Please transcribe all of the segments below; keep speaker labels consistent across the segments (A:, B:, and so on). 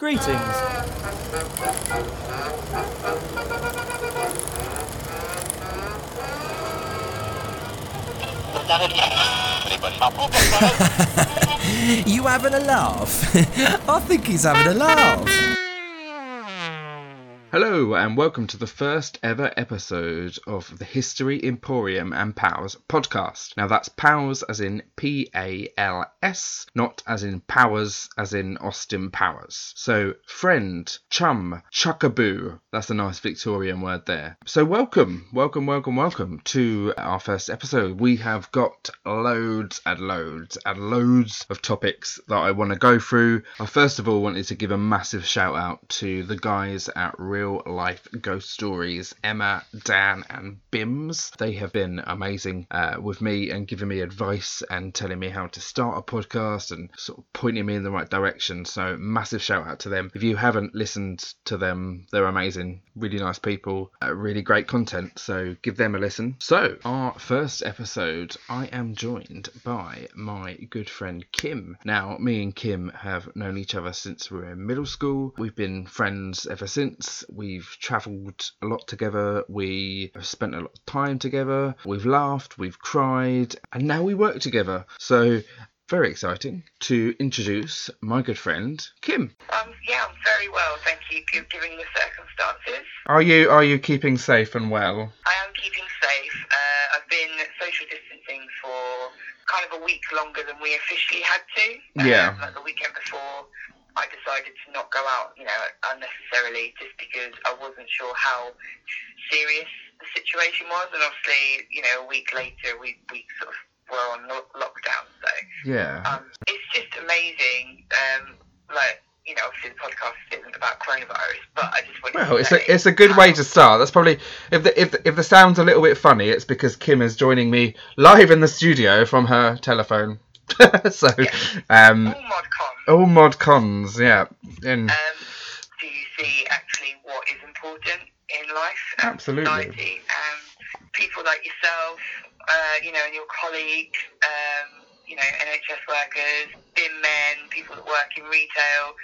A: Greetings. you having a laugh? I think he's having a laugh.
B: Hello, and welcome to the first ever episode of the History Emporium and Pals podcast. Now, that's Pals as in P A L S, not as in Powers as in Austin Powers. So, friend, chum, chuckaboo, that's a nice Victorian word there. So, welcome, welcome, welcome, welcome to our first episode. We have got loads and loads and loads of topics that I want to go through. I first of all wanted to give a massive shout out to the guys at Real real life ghost stories. Emma, Dan, and Bims. They have been amazing uh, with me and giving me advice and telling me how to start a podcast and sort of pointing me in the right direction. So, massive shout out to them. If you haven't listened to them, they're amazing. Really nice people, uh, really great content. So, give them a listen. So, our first episode, I am joined by my good friend Kim. Now, me and Kim have known each other since we were in middle school. We've been friends ever since. We've travelled a lot together. We have spent a lot of time together. We've laughed, we've cried, and now we work together. So, very exciting to introduce my good friend Kim.
C: Um, yeah, I'm very well, thank you, given the circumstances.
B: Are you are you keeping safe and well?
C: I am keeping safe. Uh, I've been social distancing for kind of a week longer than we officially had to.
B: Yeah.
C: Um, like the weekend before I decided to not go out, you know, unnecessarily, just because I wasn't sure how serious the situation was, and obviously, you know, a week later, we we sort of were on lo- lockdown, so
B: yeah,
C: um, it's just amazing. Um, like you know, obviously the podcast isn't about coronavirus, but I just wanted
B: well,
C: to
B: it's a it's a good way to start. That's probably if the if the, if the sound's a little bit funny, it's because Kim is joining me live in the studio from her telephone. so, um,
C: all mod cons.
B: all mod cons, yeah. And
C: Um, do you see actually what is important in life and
B: Absolutely.
C: society? Um, people like yourself, uh, you know, and your colleague, um, you know, NHS workers, bin men, people that work in retail,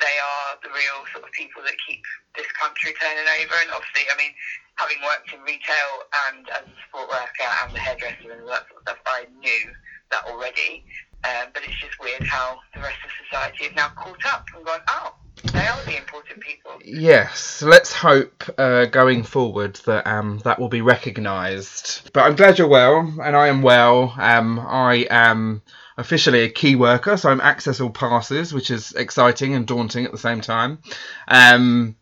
C: they are the real sort of people that keep this country turning over. And obviously, I mean, having worked in retail and as a support worker and a hairdresser and all that sort of stuff, I knew that already. Um, but it's just weird how the rest of society has now caught up and gone, oh, they are the important people.
B: Yes, let's hope uh, going forward that um, that will be recognised. But I'm glad you're well, and I am well. Um, I am officially a key worker, so I'm access all passes, which is exciting and daunting at the same time. Um,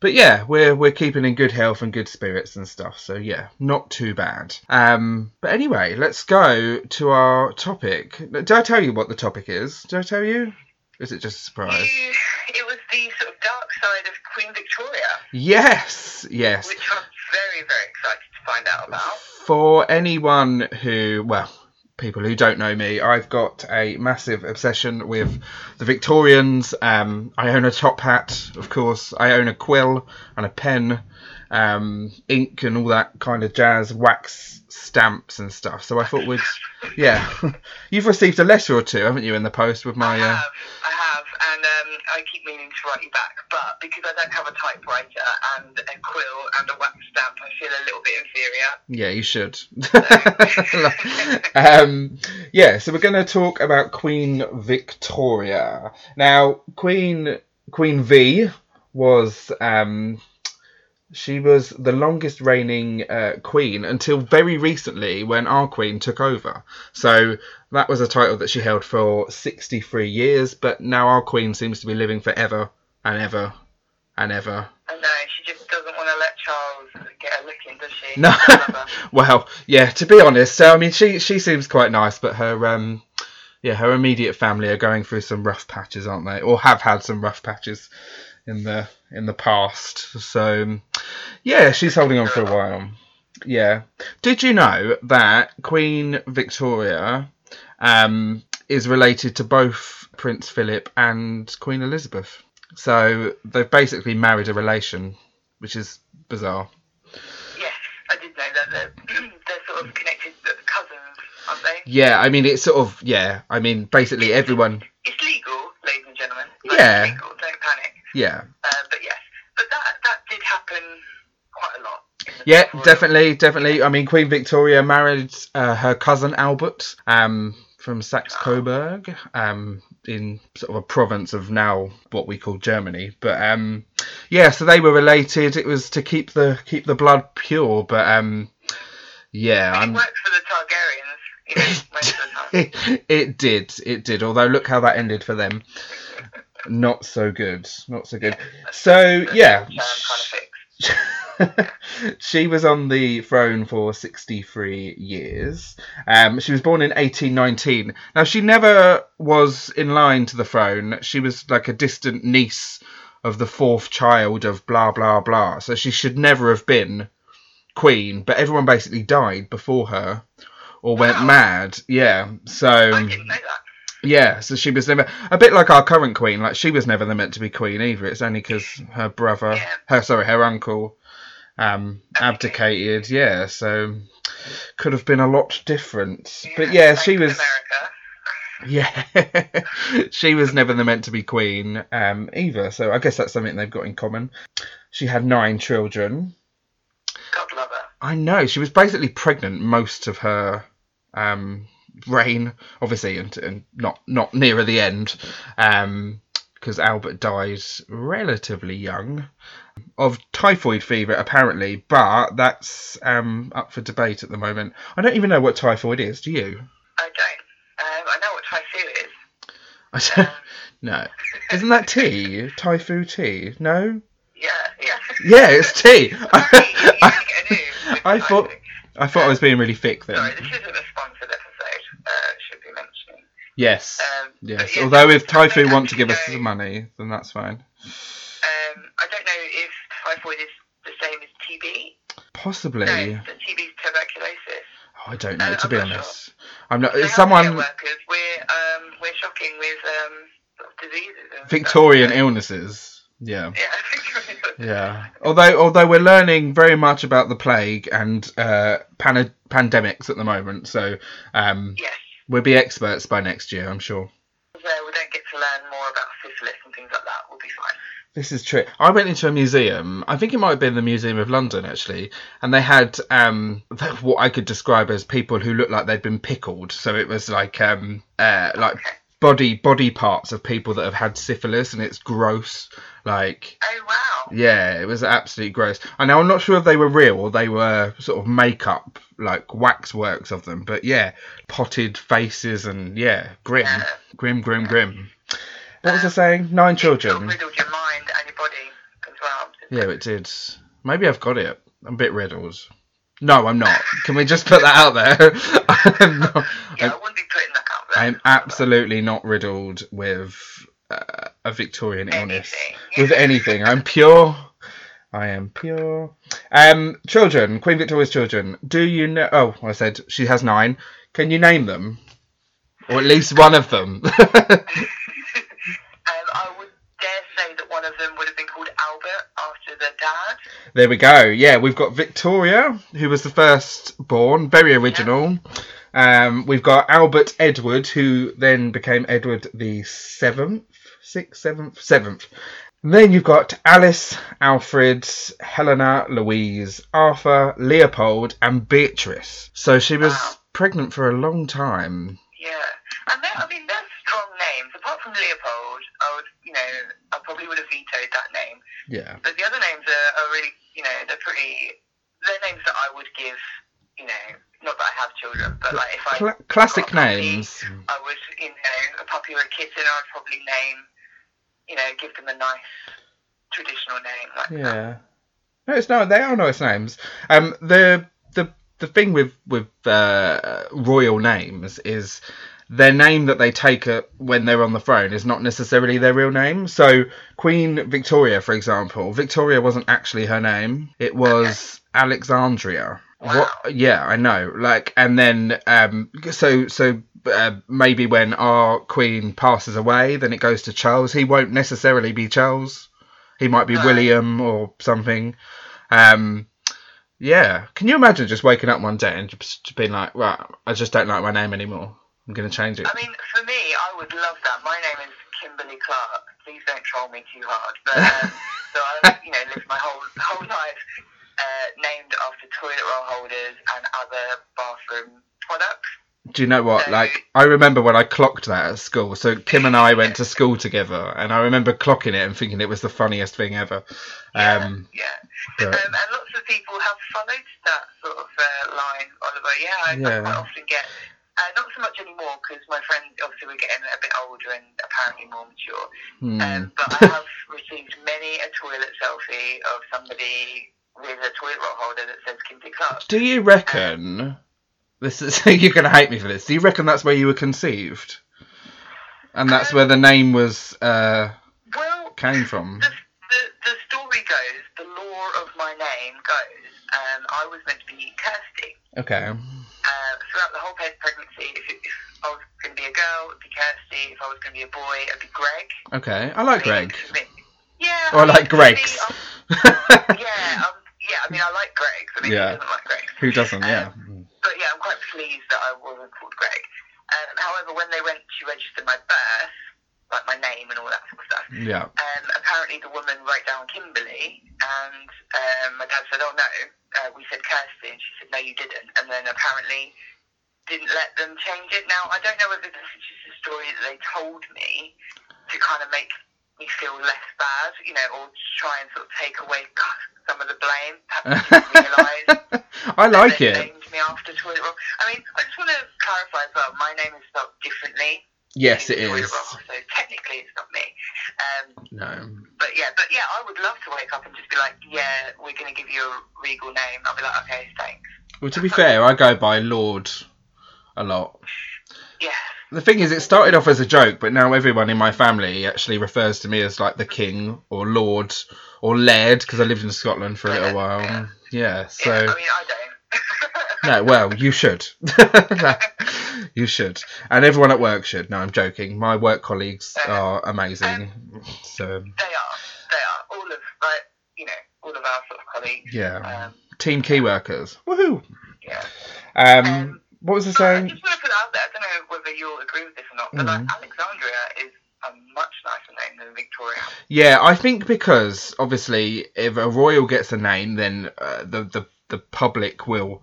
B: but yeah, we're we're keeping in good health and good spirits and stuff. So yeah, not too bad. Um, but anyway, let's go to our topic. Did I tell you what the topic is? Did I tell you? Is it just a surprise?
C: You, it was the sort of dark side of Queen Victoria,
B: Yes, yes.
C: which I'm very, very excited to find out about.
B: For anyone who, well, people who don't know me, I've got a massive obsession with the Victorians. Um, I own a top hat, of course. I own a quill and a pen, um, ink and all that kind of jazz, wax stamps and stuff. So I thought we'd, yeah. You've received a letter or two, haven't you, in the post with my.
C: I
B: Uh,
C: have, I have, and um, I keep meaning to write you back, but because I don't have a typewriter and a quill and a wax stamp, I feel a little bit inferior.
B: Yeah, you should. um, yeah, so we're going to talk about Queen Victoria. Now, Queen Queen V was um, she was the longest reigning uh, queen until very recently when our queen took over. So that was a title that she held for 63 years, but now our queen seems to be living forever and ever and ever
C: I know, she just doesn't want to let Charles get a look in, does she?
B: No.
C: I love her.
B: well, yeah. To be honest, so I mean, she she seems quite nice, but her um, yeah, her immediate family are going through some rough patches, aren't they? Or have had some rough patches in the in the past. So um, yeah, she's holding on for a while. Yeah. Did you know that Queen Victoria um is related to both Prince Philip and Queen Elizabeth? So they've basically married a relation, which is bizarre.
C: Yes, I did know that. They're, they're sort of connected, cousins, aren't they?
B: Yeah, I mean it's sort of yeah. I mean basically everyone.
C: It's legal, ladies and gentlemen. Like,
B: Yeah.
C: Legal.
B: Yeah.
C: Uh, but yes, but that that did happen quite a lot.
B: Yeah, definitely, definitely. I mean, Queen Victoria married uh, her cousin Albert um, from Saxe-Coburg um, in sort of a province of now what we call Germany. But um, yeah, so they were related. It was to keep the keep the blood pure. But um, yeah,
C: It
B: I'm.
C: worked for the Targaryens, you know, most of the time.
B: it did, it did. Although look how that ended for them. Not so good. Not so good. So yeah. She was on the throne for 63 years. Um, she was born in 1819. Now, she never was in line to the throne. She was like a distant niece of the fourth child of blah, blah, blah. So she should never have been queen, but everyone basically died before her or went
C: Wow.
B: mad. Yeah. So.
C: I didn't know that.
B: Yeah, so she was never a bit like our current queen. Like she was never meant to be queen either. It's only because her brother,
C: Yeah.
B: her sorry, her uncle, um, abdicated. Yeah, so could have been a lot different. But yeah, she was.
C: America.
B: Yeah, she was never the meant to be queen um, either. So I guess that's something they've got in common. She had nine children.
C: God love her.
B: I know she was basically pregnant most of her um, reign, obviously, and, and not not nearer the end, because Albert dies relatively young of typhoid fever, apparently. But that's um, up for debate at the moment. I don't even know what typhoid is. Do you?
C: I don't. Um, I know what Typhoo is.
B: I don't, no. Isn't that tea? Typhoo tea? No.
C: Yeah, yeah.
B: Yeah, it's tea.
C: Sorry, you I.
B: I thought I thought I was being really thick then.
C: Sorry, this isn't a sponsored episode. Uh, should be mentioning.
B: Yes.
C: Um,
B: Yes.
C: yeah,
B: Although if Typhoo want to give us some money, then that's fine.
C: Um, I don't know if typhoid is the same as TB.
B: Possibly.
C: No, the TB is tuberculosis.
B: Oh, I don't know.
C: Uh,
B: To
C: I'm
B: be honest, I'm not.
C: Are
B: Someone
C: workers. We're um, we're shocking with um, diseases. And stuff.
B: Victorian illnesses. Yeah.
C: Yeah,
B: Yeah. Although although we're learning very much about the plague and uh, pan- pandemics at the moment, so um,
C: Yes.
B: We'll be experts by next year, I'm sure.
C: So we don't get to learn more about syphilis and things like that. We'll be fine.
B: This is true. I went into a museum. I think it might have been the Museum of London actually, and they had um, what I could describe as people who looked like they'd been pickled. So it was like um, uh, like body body parts of people that have had syphilis, and it's gross. Like
C: Oh wow.
B: yeah, it was absolutely gross. I know I'm not sure if they were real or they were sort of makeup, like waxworks of them. But yeah, potted faces and yeah, grim,
C: Yeah.
B: grim, grim, grim. What was I um, saying? Nine children.
C: of riddled your mind and your body as well.
B: Yeah, it did. Maybe I've got it. I'm a bit riddled. No, I'm not. Can we just put that out there? I'm, not,
C: Yeah, I wouldn't be putting that out there.
B: I'm absolutely not riddled with a Victorian illness.
C: Anything.
B: With anything. I'm pure. I am pure. Um, children, Queen Victoria's children. Do you know? Oh, I said she has nine. Can you name them? Or at least one of them.
C: Um, I would dare say that one of them would have been called Albert after the dad.
B: There we go. Yeah, we've got Victoria, who was the first born, very original. Um, we've got Albert Edward, who then became Edward the seventh, sixth, seventh, seventh. Then you've got Alice, Alfred, Helena, Louise, Arthur, Leopold, and Beatrice. So she was
C: Wow.
B: pregnant for a long time.
C: Yeah, and they're, I mean they're strong names. Apart from Leopold, I would, you know, I probably would have vetoed that name.
B: Yeah.
C: But the other names are, are really, you know, they're pretty. They're names that I would give, you know, not that I have children, but like if I
B: Cla- classic
C: a puppy,
B: names.
C: I would, you know, a puppy or a kitten, I would probably name, you know, give them a nice traditional name like that.
B: Yeah. No, it's no. They are nice names. Um, the the the thing with with uh, royal names is their name that they take when they're on the throne is not necessarily their real name. So Queen Victoria, for example, Victoria wasn't actually her name. It was Alexandria.
C: Wow.
B: What? Yeah, I know. Like, and then um, so so uh, maybe when our queen passes away, then it goes to Charles. He won't necessarily be Charles. He might be
C: No.
B: William or something. Um, yeah. Can you imagine just waking up one day and just being like, right, I just don't like my name anymore. I'm going to change it.
C: I mean, for me, I would love that. My name is Kimberly Clark. Please don't troll me too hard. But um, so I, you know, lived my whole whole life uh, named after toilet roll holders and other bathroom products.
B: Do you know what? Like, I remember when I clocked that at school. So Kim and I went to school together, and I remember clocking it and thinking it was the funniest thing ever.
C: Yeah,
B: Um,
C: yeah.
B: but
C: Um, and lots of people have followed that sort of uh, line, Oliver. Yeah, I,
B: Yeah.
C: I quite often get, uh, not so much anymore because my friends, obviously, we're getting a bit older and apparently more mature.
B: hmm.
C: Um, but I have received many a toilet selfie of somebody with a toilet roll holder that says Kimberly Clark.
B: do you reckon this is? You're gonna hate me for this. Do you reckon that's where you were conceived, and that's where the name was uh,
C: Well,
B: came from?
C: the, the, the story goes, the lore of my name goes, um, I was meant to be Kirsty.
B: Okay.
C: Uh, throughout the whole pregnancy, if, it, if I was going to be a girl, it'd be Kirsty. If I was going to be a boy, it'd be Greg.
B: Okay. I like
C: I mean,
B: Greg.
C: Yeah.
B: Or I like Greggs.
C: um, yeah, um, yeah. I mean, I like Greggs. I mean,
B: Yeah.
C: who doesn't like Greggs?
B: Who doesn't? Yeah.
C: But yeah, I'm quite pleased that I wasn't called Greg. Um, however, when they went to register my birth, like my name and all that sort of stuff,
B: Yeah.
C: um, apparently the woman wrote down Kimberly, and um, my dad said, "Oh no, uh, we said Kirsty," and she said, "No, you didn't." And then apparently didn't let them change it. Now I don't know whether this is just a story that they told me to kind of make me feel less bad, you know, or to try and sort of take away some of the blame. Perhaps they didn't realise
B: I like it.
C: named me after toilet roll. I mean, I just want to clarify as well. My name is spelled differently.
B: Yes, it is.
C: so technically, it's not me. Um,
B: No.
C: but yeah, but yeah, I would love to wake up and just be like, yeah, we're going to give you a regal name. I'll be like, okay, thanks.
B: Well, to be fair, I go by Lord a lot.
C: Yeah,
B: The thing is, it started off as a joke, but now everyone in my family actually refers to me as like the king or Lord or Laird because I lived in Scotland for a little while.
C: Yeah.
B: Yeah, so
C: yeah. I mean, I don't.
B: No, well, you should. you should, and everyone at work should. No, I'm joking. My work colleagues are amazing. So
C: They are. They are. All of, like, you know, all of our sort of colleagues.
B: yeah,
C: Um,
B: team key workers. Woohoo!
C: yeah.
B: Um,
C: Um,
B: what was I
C: So I
B: saying?
C: just want to put it out there. I don't know whether you'll agree with this or not, but like
B: Mhm.
C: Alexandria is a much nicer name than Victoria.
B: Yeah, I think because obviously, if a royal gets a name, then uh, the the the public will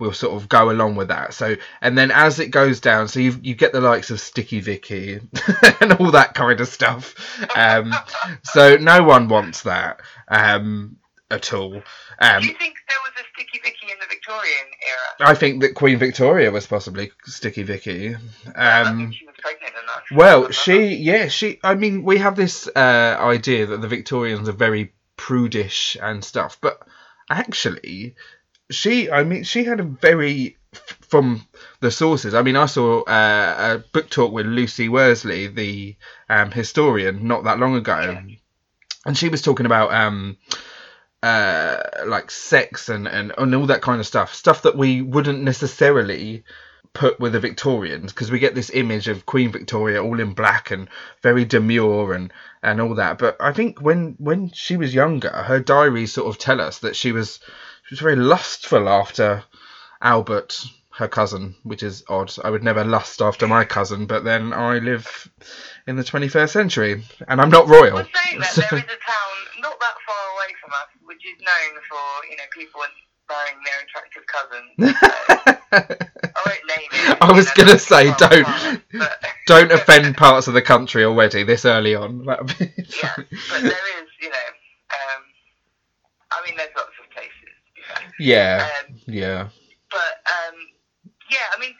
B: will sort of go along with that. So, and then as it goes down, so you you get the likes of Sticky Vicky and all that kind of stuff. Um, so no one wants that um, at all.
C: Do
B: Um,
C: you think there was a Sticky Vicky in the Victorian era?
B: I think that Queen Victoria was possibly Sticky Vicky. Um,
C: she was pregnant enough.
B: Well, she, yeah, she. I mean, we have this uh, idea that the Victorians are very prudish and stuff, but actually, she. I mean, she had a very from the sources. I mean, I saw uh, a book talk with Lucy Worsley, the um, historian, not that long ago, and she was talking about um, uh, like sex and, and and all that kind of stuff, stuff that we wouldn't necessarily put with the Victorians because we get this image of Queen Victoria all in black and very demure and and all that. But I think when when she was younger, her diaries sort of tell us that she was she was very lustful after Albert, her cousin, which is odd. I would never lust after my cousin, but then I live in the 21st century and I'm not royal.
C: Well, saying that,
B: So-
C: there is a town not that far away from us, which is known for you know people marrying their attractive cousins. I won't name it.
B: I was gonna say, don't-
C: but-
B: Don't offend parts of the country already this early on. That'd be
C: yeah, but there is, you know, um, I mean, there's lots of places. To be fair.
B: Yeah,
C: Um,
B: yeah,
C: but um, yeah, I mean,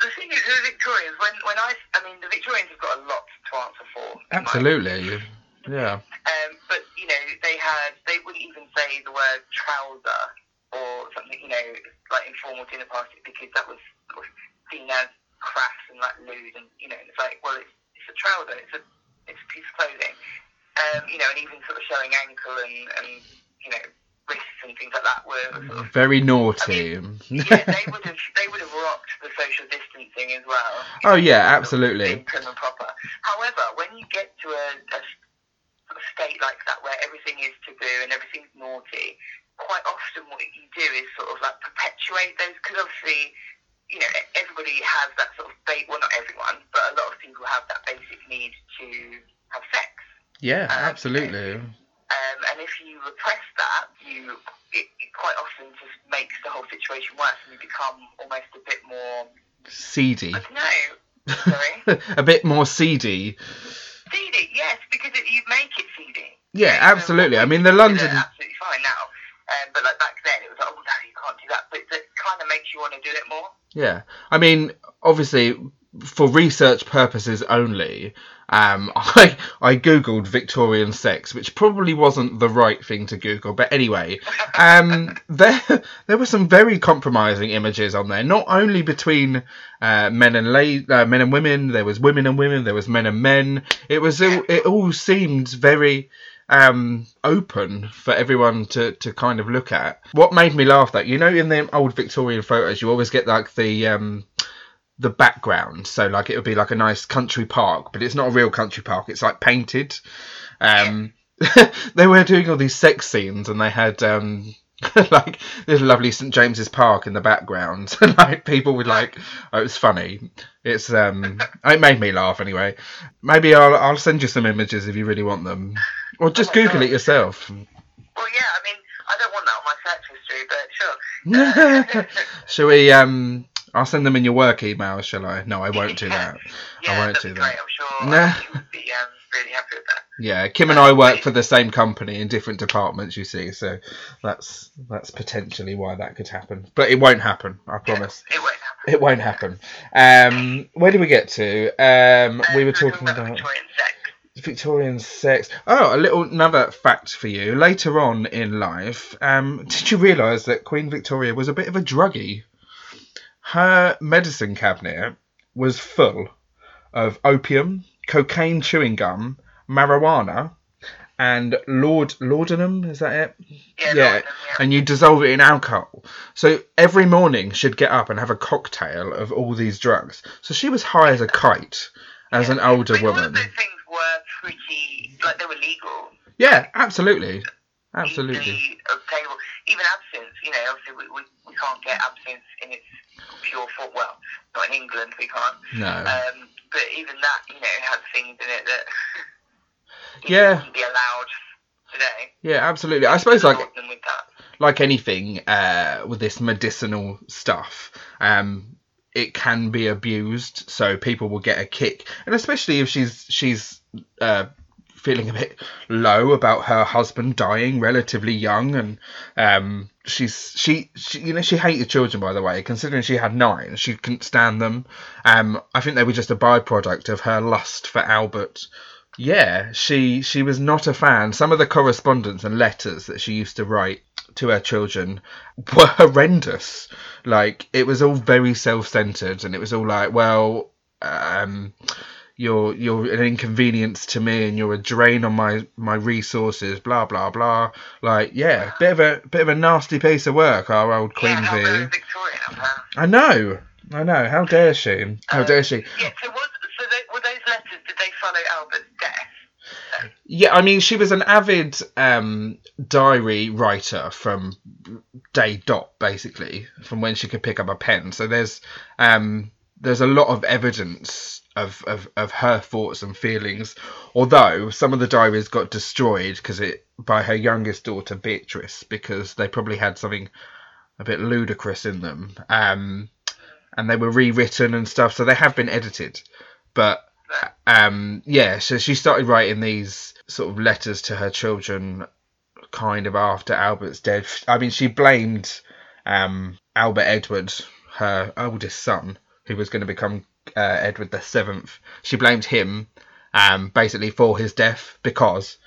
C: the thing is, the Victorians, when when I, I mean, the Victorians have got a lot to answer for.
B: absolutely. Yeah,
C: Um, but you know, they had they wouldn't even say the word trouser or something, you know, like informal dinner party because that was seen as crass and like lewd, and you know, it's like, well, it's, it's a trouser, it's a it's a piece of clothing, um, you know, and even sort of showing ankle and and you know wrists and things like that were sort of.
B: very naughty.
C: Yeah, they would have they would have rocked the social distancing as well.
B: Oh, yeah, absolutely.
C: prim and proper. However, when you get to a, a sort of state like that where everything is taboo and everything's naughty, quite often what you do is sort of like perpetuate those because obviously, you know, everybody has that sort of ba- well, not everyone, but a lot of people have that basic need to have sex.
B: Yeah,
C: Uh,
B: absolutely.
C: Um, and if you repress that, you it, it quite often just makes the whole situation worse, and you become almost a bit more.
B: Seedy.
C: I don't know. Sorry.
B: a bit more seedy.
C: seedy, yes, because it, you make it seedy.
B: Yeah,
C: know,
B: absolutely. I mean, the London.
C: absolutely fine now, um, but like back then, it was like, oh no, you can't do that. But that kind of makes you want to do it more.
B: Yeah, I mean, obviously, for research purposes only, um, I I googled Victorian sex, which probably wasn't the right thing to Google, but anyway, um, there there were some very compromising images on there. Not only between uh, men and la- uh, men and women, there was women and women, there was men and men. It was all, it all seemed very um, open for everyone to, to kind of look at. What made me laugh that you know in the old Victorian photos you always get like the um, the background, so like it would be like a nice country park, but it's not a real country park. It's like painted. Um, they were doing all these sex scenes, and they had. Um, like this lovely St James's Park in the background, and like people would like, oh, it was funny. It's um, it made me laugh anyway. Maybe I'll I'll send you some images if you really want them, or just
C: Oh
B: Google it yourself.
C: Well, yeah, I mean, I don't want that on my search history, but sure.
B: Shall we? Um, I'll send them in your work email, shall I? No, I won't do that.
C: yeah,
B: I won't do that.
C: great. I'm sure
B: Nah.
C: you would be um, really happy with that.
B: Yeah, Kim and I work for the same company in different departments, you see, so that's that's potentially why that could happen. But it won't happen, I promise.
C: It won't happen.
B: It won't happen. Um, where did we get to? Um, we
C: Uh,
B: were talking
C: about
B: about
C: Victorian sex.
B: Victorian sex. Oh, a little another fact for you. Later on in life, um, did you realise that Queen Victoria was a bit of a druggie? Her medicine cabinet was full of opium, cocaine chewing gum, marijuana, and Lord laudanum. Is that it?
C: Yeah,
B: Yeah,
C: yeah.
B: and you dissolve it in alcohol. So every morning she'd get up and have a cocktail of all these drugs. So she was high as a kite as an older
C: I mean, All
B: woman.
C: of those things were pretty, like they were legal.
B: Yeah, absolutely. Absolutely.
C: Easily obtainable. Even absinthe, you know, obviously we, we, we can't get absinthe in its pure form. Well, not in England, we can't.
B: No.
C: Um, but even that, you know, has things in it that
B: Yeah.
C: wouldn't be allowed today.
B: Yeah, absolutely. I suppose like like anything uh, with this medicinal stuff, um, it can be abused. So people will get a kick, and especially if she's she's uh, feeling a bit low about her husband dying relatively young, and um, she's she, she you know she hated children by the way. Considering she had nine, she couldn't stand them. Um, I think they were just a byproduct of her lust for Albert. Yeah, she she was not a fan. Some of the correspondence and letters that she used to write to her children were horrendous. Like it was all very self-centered, and it was all like, well, um, you're you're an inconvenience to me, and you're a drain on my my resources. Blah blah blah. Like yeah, bit of a bit of a nasty piece of work. Our old Queen
C: yeah, how
B: V.
C: very Victorian of her.
B: I know, I know. How dare she? How
C: Uh,
B: dare she?
C: Yeah, so, was, so they, were those letters, did they follow Albert's death?
B: Yeah, I mean, she was an avid um, diary writer from day dot, basically, from when she could pick up a pen. So there's um, there's a lot of evidence of, of, of her thoughts and feelings. Although some of the diaries got destroyed because it by her youngest daughter Beatrice because they probably had something a bit ludicrous in them, um, and they were rewritten and stuff. So they have been edited, but um, yeah, so she started writing these sort of letters to her children kind of after Albert's death. I mean, she blamed um, Albert Edward, her oldest son, who was going to become uh, Edward the Seventh. She blamed him um, basically for his death because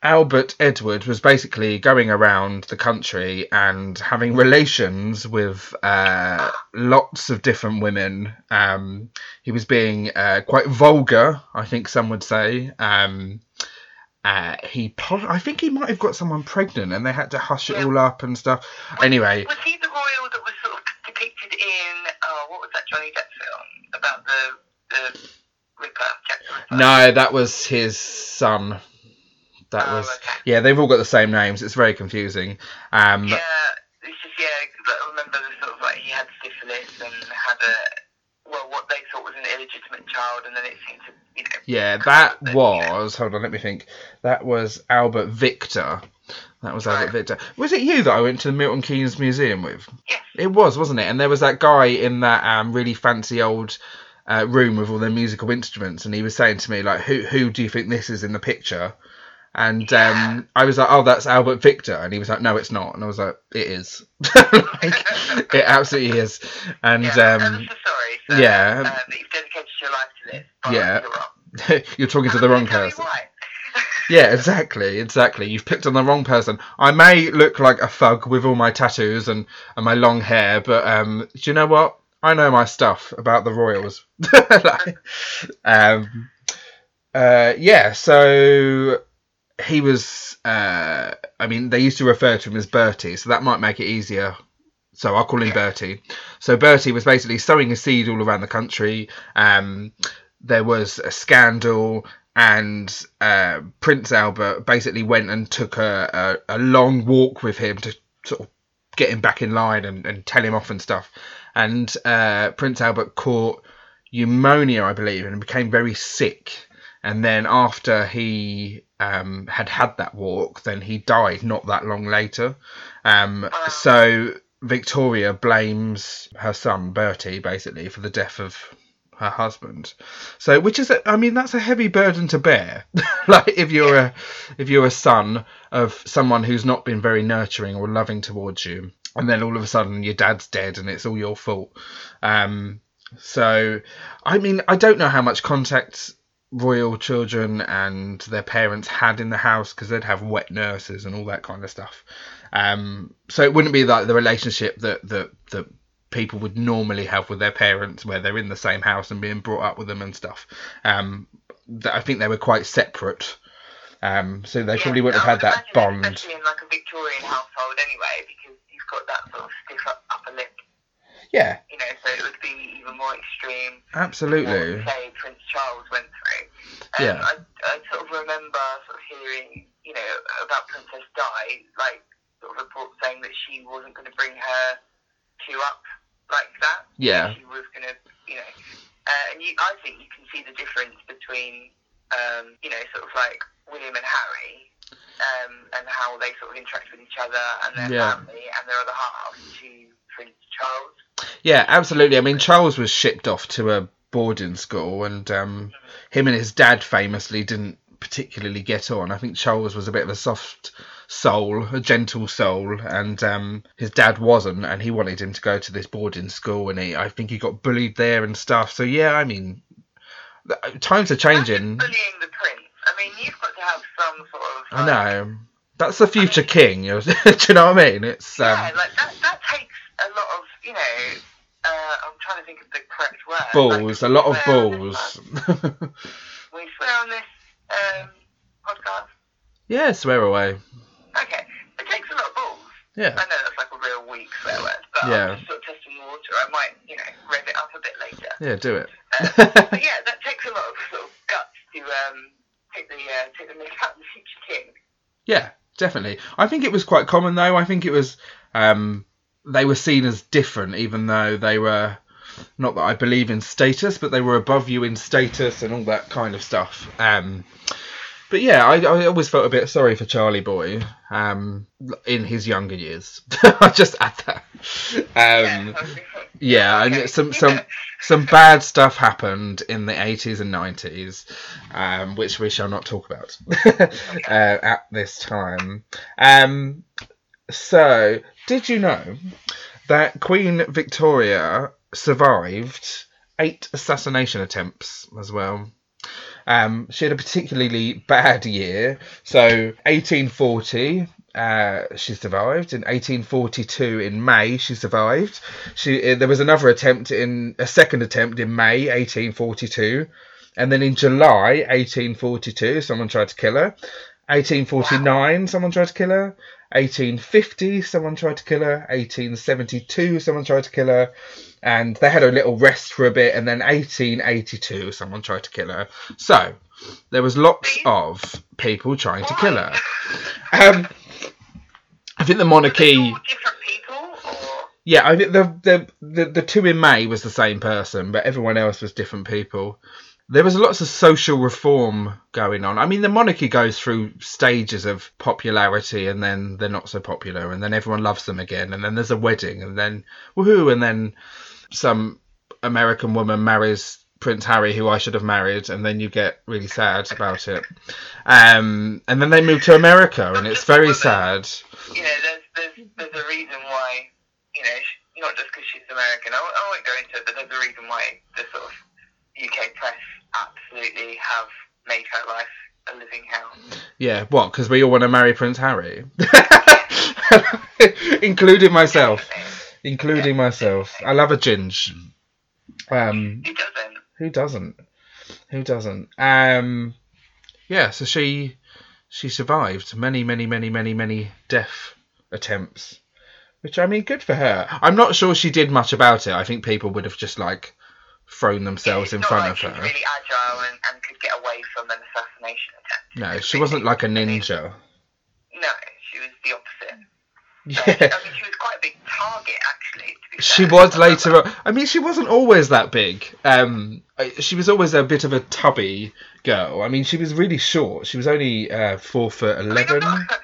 B: Albert Edward was basically going around the country and having relations with uh, lots of different women. Um, he was being uh, quite vulgar, I think some would say. Um, uh, he, I think he might have got someone pregnant, and they had to hush it
C: Yeah.
B: all up and stuff. Anyway,
C: Was he the royal that was sort of depicted in, oh, what was that Johnny Depp film about the, the Ripper, Ripper?
B: no, that was his son. That
C: Oh,
B: was
C: okay.
B: yeah. They've all got the same names. It's very confusing. Um,
C: Yeah, it's just yeah, I remember the sort of like he had syphilis and had a well, what they thought was an illegitimate child, and then it seemed to, you know.
B: Yeah, that
C: out that, you know,
B: was. Hold on, let me think. That was Albert Victor. That was Albert. Victor. Was it you that I went to the Milton Keynes Museum with?
C: Yes.
B: It was, wasn't it? And there was that guy in that um, really fancy old uh, room with all their musical instruments, and he was saying to me like, "Who who do you think this is in the picture?" And um, I was like, "Oh, that's Albert Victor," and he was like, "No, it's not." And I was like, "It is. like, it absolutely is." And
C: yeah, I'm
B: um,
C: so sorry. So,
B: yeah.
C: That you've dedicated your life to this.
B: Yeah,
C: you're
B: talking to the wrong
C: gonna tell you
B: person.
C: why.
B: Yeah, exactly, exactly. You've picked on the wrong person. I may look like a thug with all my tattoos and, and my long hair, but um, do you know what? I know my stuff about the royals. Like, um, uh, yeah, so he was. Uh, I mean, they used to refer to him as Bertie, so that might make it easier. So I'll call him Bertie. So Bertie was basically sowing his seed all around the country. Um, there was a scandal, and uh, Prince Albert basically went and took a, a, a long walk with him to sort of get him back in line and, and tell him off and stuff. And uh, Prince Albert caught pneumonia, I believe, and became very sick. And then after he um, had had that walk, then he died not that long later. Um, so Victoria blames her son Bertie basically for the death of her husband. So, which is, a, I mean, that's a heavy burden to bear. like if you're a if you're a son of someone who's not been very nurturing or loving towards you, and then all of a sudden your dad's dead and it's all your fault. Um, so, I mean, I don't know how much contact royal children and their parents had in the house because they'd have wet nurses and all that kind of stuff. Um, so it wouldn't be like the relationship that that that people would normally have with their parents, where they're in the same house and being brought up with them and stuff. Um, that I think they were quite separate. Um, so they probably wouldn't have had that bond.
C: Especially in like a Victorian household anyway, because you've got that sort of stiff upper lip,
B: Yeah,
C: you know, so it would be even more extreme.
B: absolutely.
C: Say Prince Charles went through. Um,
B: Yeah.
C: I, I sort of remember sort of hearing, you know, about Princess Di, like sort of reports saying that she wasn't going to bring her two up like that.
B: Yeah.
C: She was going to, you know, uh, and you, I think you can see the difference between, um, you know, sort of like William and Harry. Um, and how they sort of interact with each other and their
B: Yeah.
C: family and their other half to Prince Charles.
B: Yeah, absolutely. I mean, Charles was shipped off to a boarding school, and um, him and his dad famously didn't particularly get on. I think Charles was a bit of a soft soul, a gentle soul, and um, his dad wasn't, and he wanted him to go to this boarding school, and he, I think he got bullied there and stuff. So yeah, I mean, times are changing.
C: Bullying the prince. I mean, you've got to have some sort of.
B: I know. That's the future king. you know, Do you know what I mean? It's
C: Yeah,
B: um,
C: like that. That takes a lot of, you know. Uh, I'm trying to think of the correct word.
B: balls,
C: Like,
B: a lot of
C: swear on this
B: balls.
C: We swear on this um, podcast.
B: yeah, swear away.
C: Okay, it takes a lot of balls.
B: Yeah.
C: I know that's like a real weak swear word, but
B: Yeah.
C: I'm just sort of testing the water. I might, you know, rev it up a bit later.
B: Yeah, do it.
C: Uh, but yeah, that takes a lot of sort of guts to um, take the uh, take the mick out of the future king.
B: Yeah, definitely. I think it was quite common though. I think it was um, they were seen as different, even though they were not that I believe in status, but they were above you in status and all that kind of stuff. Um, but yeah, I, I always felt a bit sorry for Charlie Boy um, in his younger years. I just add that. Um,
C: yeah,
B: yeah,
C: Okay.
B: and some some some bad stuff happened in the 80s and 90s, um, which we shall not talk about uh, at this time. Um, so, did you know that Queen Victoria survived eight assassination attempts as well? Um, she had a particularly bad year. So, 1840, uh, she survived. In 1842, in May, she survived. She uh, there was another attempt in a second attempt in May 1842, and then in July 1842, someone tried to kill her. 1849, someone tried to kill her. 1850, someone tried to kill her. 1872, someone tried to kill her. And they had a little rest for a bit, and then 1882, someone tried to kill her. So there was lots of people trying to kill her. Um, I think the monarchy.
C: different people, or
B: Yeah, I think the, the the the two in May was the same person, but everyone else was different people. There was lots of social reform going on. I mean, the monarchy goes through stages of popularity, and then they're not so popular, and then everyone loves them again, and then there's a wedding, and then woohoo, and then some American woman marries Prince Harry, who I should have married, and then you get really sad about it. Um, and then they move to America, and it's very sad.
C: Know, there's there's there's a reason why. You know, not just because she's American. I, I won't go into it, but there's a reason why the sort of UK press absolutely have made her life a living hell.
B: Yeah, what? Because we all want to marry Prince Harry, including myself. Including myself. I love a ginge. Um,
C: Who doesn't?
B: who doesn't? Who doesn't? Um, yeah. So she she survived many, many, many, many, many death attempts. Which I mean, good for her. I'm not sure she did much about it. I think people would have just like thrown themselves in front
C: like
B: of her.
C: really agile and, and could get away from an assassination attempt.
B: No, she wasn't like a ninja.
C: No, she was the opposite.
B: Yeah.
C: I mean, she was quite a big target, actually.
B: She was later on. I mean, she wasn't always that big. Um, she was always a bit of a tubby girl. I mean, she was really short. She was only uh, four foot eleven.
C: I'm not,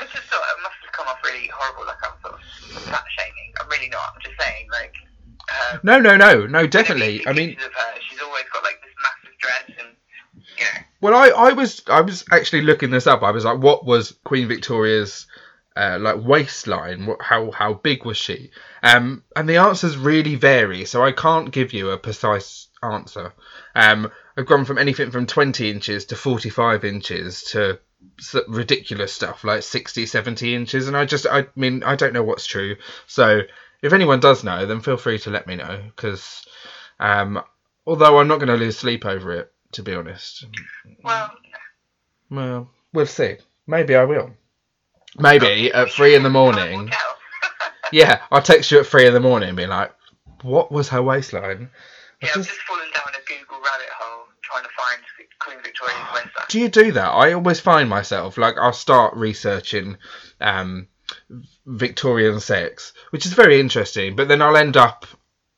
C: I just thought it must have come off really horrible, like I'm sort of fat shaming. I'm really not. I'm just saying, like. Um,
B: No, no, no, no, definitely. I mean,
C: her, she's always got like this massive dress and, you know.
B: well, I, I was, I was actually looking this up. I was like, what was Queen Victoria's uh, like waistline? What, how, how big was she? Um, and the answers really vary, so I can't give you a precise answer. Um, I've gone from anything from 20 inches to 45 inches to ridiculous stuff like 60 70 inches and i just i mean i don't know what's true so if anyone does know then feel free to let me know because um although i'm not going to lose sleep over it to be honest
C: Well,
B: well we'll see maybe i will maybe at three in the morning yeah i'll text you at three in the morning and be like what was her waistline
C: yeah, I've
B: just-
C: just fallen down a Google rabbit hole trying to find Queen Victoria's waistline.
B: do you do that? I always find myself like I'll start researching um, Victorian sex, which is very interesting, but then I'll end up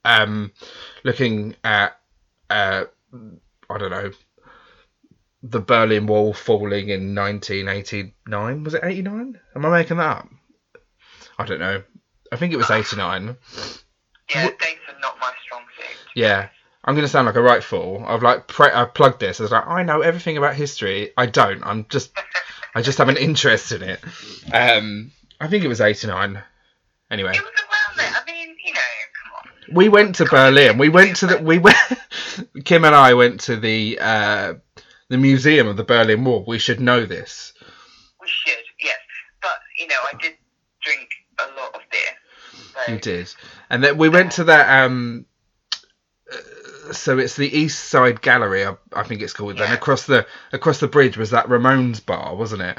B: um, looking at uh, I don't know the Berlin Wall falling in 1989. Was it 89? Am I making that up? I don't know. I think it was 89.
C: Yeah, dates are not my strong suit.
B: Yeah. I'm going to sound like a right fool. I've like pre- I plugged this. I was like, I know everything about history. I don't. I'm just, I just have an interest in it. Um, I think it was 89. Anyway,
C: It was around. I mean, you know, come on.
B: we went to Berlin. We went to the, we went, Kim and I went to the, uh, the museum of the Berlin Wall. We should know this.
C: We should, yes. But, you know, I did drink a lot of beer. So,
B: You did. And then we went to that, um, uh, so it's the East Side Gallery, I, I think it's called. Then
C: Yeah.
B: across the across the bridge was that Ramones bar, wasn't it?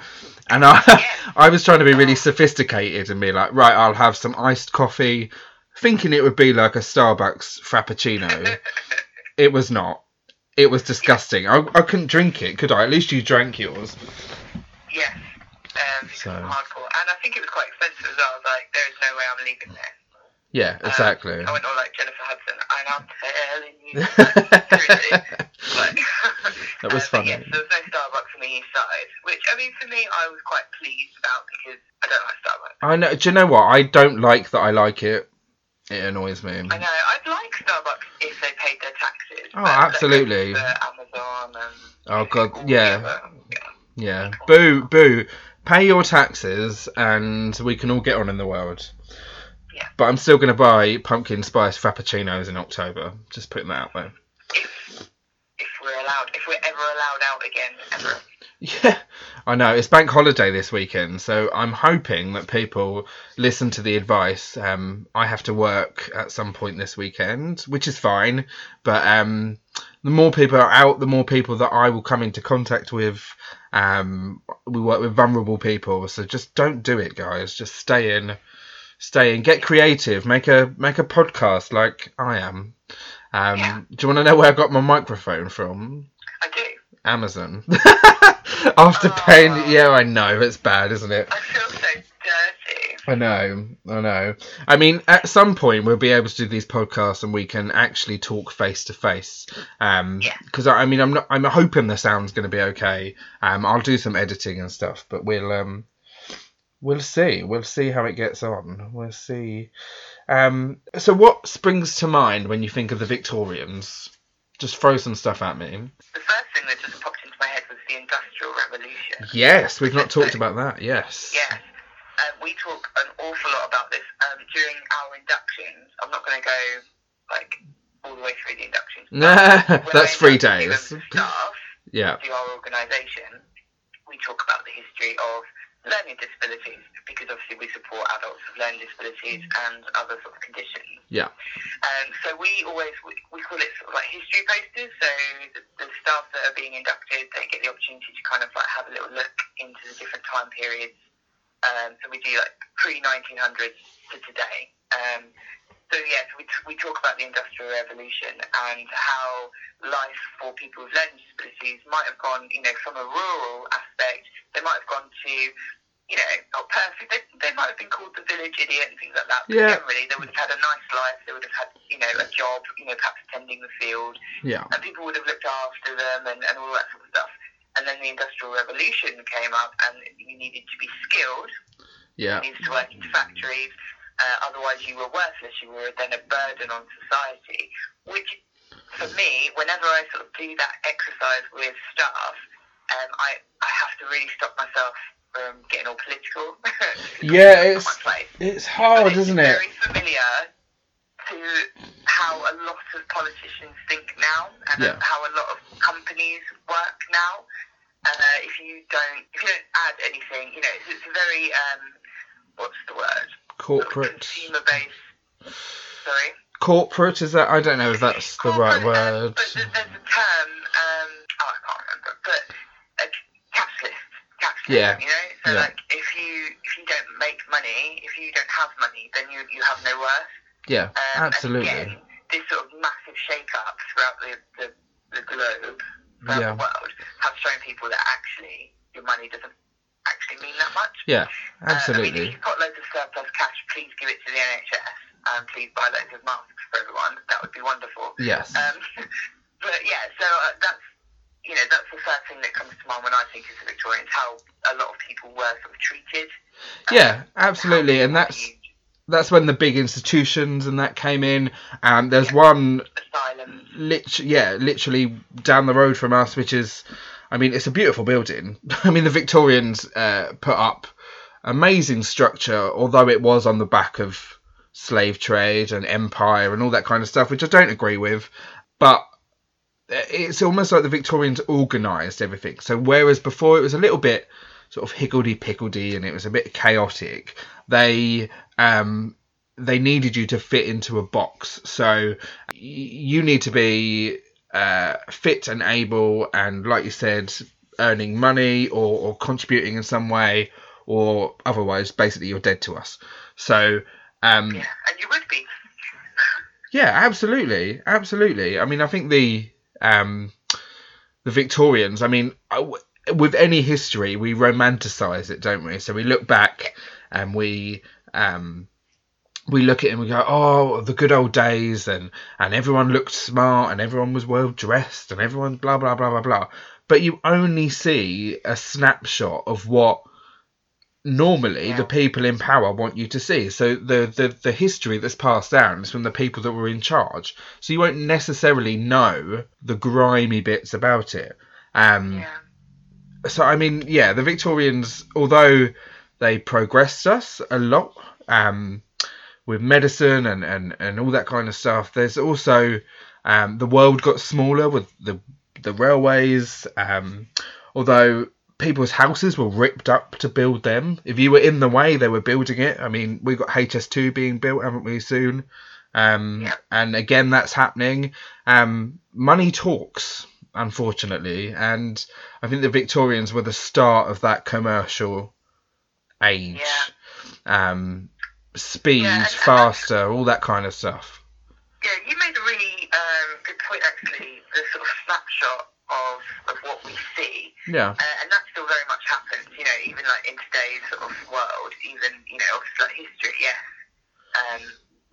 B: And I
C: Yeah.
B: I was trying to be really sophisticated and be like, right, I'll have some iced coffee, thinking it would be like a Starbucks frappuccino. it was not. It was disgusting. I, I couldn't drink it, could I? At least you drank yours.
C: Yes. Um,
B: So-
C: hardcore. And I think it was quite expensive as well. Like, there is no way I'm leaving there.
B: Yeah,
C: Um,
B: exactly.
C: I went all like Jennifer Hudson, and I'm telling you. Like,
B: That was
C: but
B: funny.
C: Yes, there was no Starbucks on the east side, which I mean, for me, I was quite pleased about because I don't like Starbucks.
B: I know. Do you know what? I don't like that. I like it. It annoys me.
C: I know I'd like Starbucks if they paid their taxes.
B: Oh, absolutely.
C: they're going for Amazon and
B: Oh, God, yeah.
C: yeah.
B: Yeah. Boo, boo. Pay your taxes and we can all get on in the world.
C: Yeah.
B: But I'm still going to buy pumpkin spice frappuccinos in October. Just putting that out there.
C: If if we're allowed, if we're ever allowed out again, ever.
B: Yeah, I know. It's bank holiday this weekend, so I'm hoping that people listen to the advice. Um, I have to work at some point this weekend, which is fine. But um, the more people are out, the more people that I will come into contact with. Um, we work with vulnerable people, so just don't do it, guys. Just stay in, stay in, get creative, make a make a podcast like I am. Um,
C: Yeah.
B: Do you want to know where I got my microphone from? Amazon. After
C: Oh.
B: paying, yeah, I know it's bad, isn't it?
C: I feel so dirty.
B: I know, I know. I mean, at some point we'll be able to do these podcasts and we can actually talk face to face. Um,
C: Yeah.
B: because I, I mean, I'm not. I'm hoping the sound's going to be okay. Um, I'll do some editing and stuff, but we'll um, we'll see. We'll see how it gets on. We'll see. Um, so what springs to mind when you think of the Victorians? Just throw some stuff at me.
C: The first thing that just popped into my head was the Industrial Revolution.
B: Yes, we've not talked about that. Yes.
C: Yes. Um, we talk an awful lot about this um, during our inductions. I'm not going to go like all the way through the inductions.
B: Nah, that's three days.
C: Staff
B: Yeah.
C: to our organisation. We talk about the history of learning disabilities because obviously we support adults with learning disabilities and other sort of conditions.
B: Yeah.
C: Um, so we always we, we call it sort of like history posters. So the, the staff that are being inducted, they get the opportunity to kind of like have a little look into the different time periods. Um, so we do like pre 1900s to today. Um, so yes, we, t- we talk about the Industrial Revolution and how life for people with learning disabilities might have gone, you know, from a rural aspect, they might have gone to, you know, not perfect. They, they might have been called the village idiot and things like that. But
B: Yeah.
C: generally, they would have had a nice life. They would have had, you know, a job, you know, perhaps tending the field,
B: Yeah.
C: and people would have looked after them and, and all that sort of stuff. And then the Industrial Revolution came up, and you needed to be skilled
B: Yeah.
C: you needed to work into factories. Uh, otherwise, you were worthless. You were then a burden on society. Which, for me, whenever I sort of do that exercise with staff, um, I I have to really stop myself from getting all political.
B: Yeah,
C: It's
B: it's
C: not my place.
B: it's
C: But
B: hard,
C: it's
B: isn't it?
C: Very familiar to how a lot of politicians think now, and
B: Yeah.
C: how a lot of companies work now. Uh, if you don't, if you don't add anything, you know, it's, it's a very um, what's the word?
B: Corporate.
C: Consumer based. Sorry.
B: Corporate is that? I don't know if that's the right
C: um,
B: word.
C: but there's, there's a term. Um, oh, I can't remember. But.
B: Yeah.
C: You know. So
B: Yeah.
C: like, if you if you don't make money, if you don't have money, then you you have no worth.
B: Yeah,
C: Um,
B: absolutely.
C: And again, this sort of massive shake-up throughout the, the, the globe, throughout
B: Yeah.
C: the world, have shown people that actually your money doesn't actually mean that much.
B: Yeah,
C: Uh, I mean, if
B: absolutely.
C: you've got loads of surplus cash, please give it to the NHS and please buy loads of masks for everyone. That would be wonderful.
B: Yes.
C: Um, but yeah, so uh, that's you know that's the first thing that comes to mind when I think of the Victorians. How a lot of people were sort of treated. um,
B: Yeah,
C: how
B: absolutely, and that's that's when the big institutions and that came in. Um, there's one
C: asylums.
B: lit- yeah, literally down the road from us, which is, I mean, it's a beautiful building. I mean, the Victorians uh, put up amazing structure, although it was on the back of slave trade and empire and all that kind of stuff, which I don't agree with. But it's almost like the Victorians organised everything. So whereas before it was a little bit sort of higgledy piggledy and it was a bit chaotic, they um, they needed you to fit into a box. So you need to be uh, fit and able, and like you said, earning money or, or contributing in some way, or otherwise, basically, you're dead to us. So. Um,
C: Yeah, and you would be.
B: yeah, absolutely, absolutely. I mean, I think the um, the Victorians. I mean, with any history, we romanticize it, don't we? So we look back and we um, we look at it and we go, oh, the good old days, and and everyone looked smart, and everyone was well dressed, and everyone blah blah blah blah blah. But you only see a snapshot of what normally
C: Yeah.
B: the people in power want you to see. So the, the the history that's passed down is from the people that were in charge. So you won't necessarily know the grimy bits about it. Um,
C: Yeah.
B: so I mean, yeah, the Victorians, although they progressed us a lot um, with medicine and, and, and all that kind of stuff, there's also um, the world got smaller with the the railways. Um, although people's houses were ripped up to build them, if you were in the way, they were building it. I mean, we've got HS2 being built, haven't we? Soon. Um,
C: Yeah.
B: And again, that's happening. Um, money talks, unfortunately, and I think the Victorians were the start of that commercial age. Um, speed,
C: Yeah,
B: faster, all that kind of stuff.
C: Yeah, you made a really um, good point actually. The sort of snapshot of, of what we see.
B: Yeah.
C: Uh, and that still very much happens, you know, even like in today's sort of world, even, you know, obviously like history, yes, um,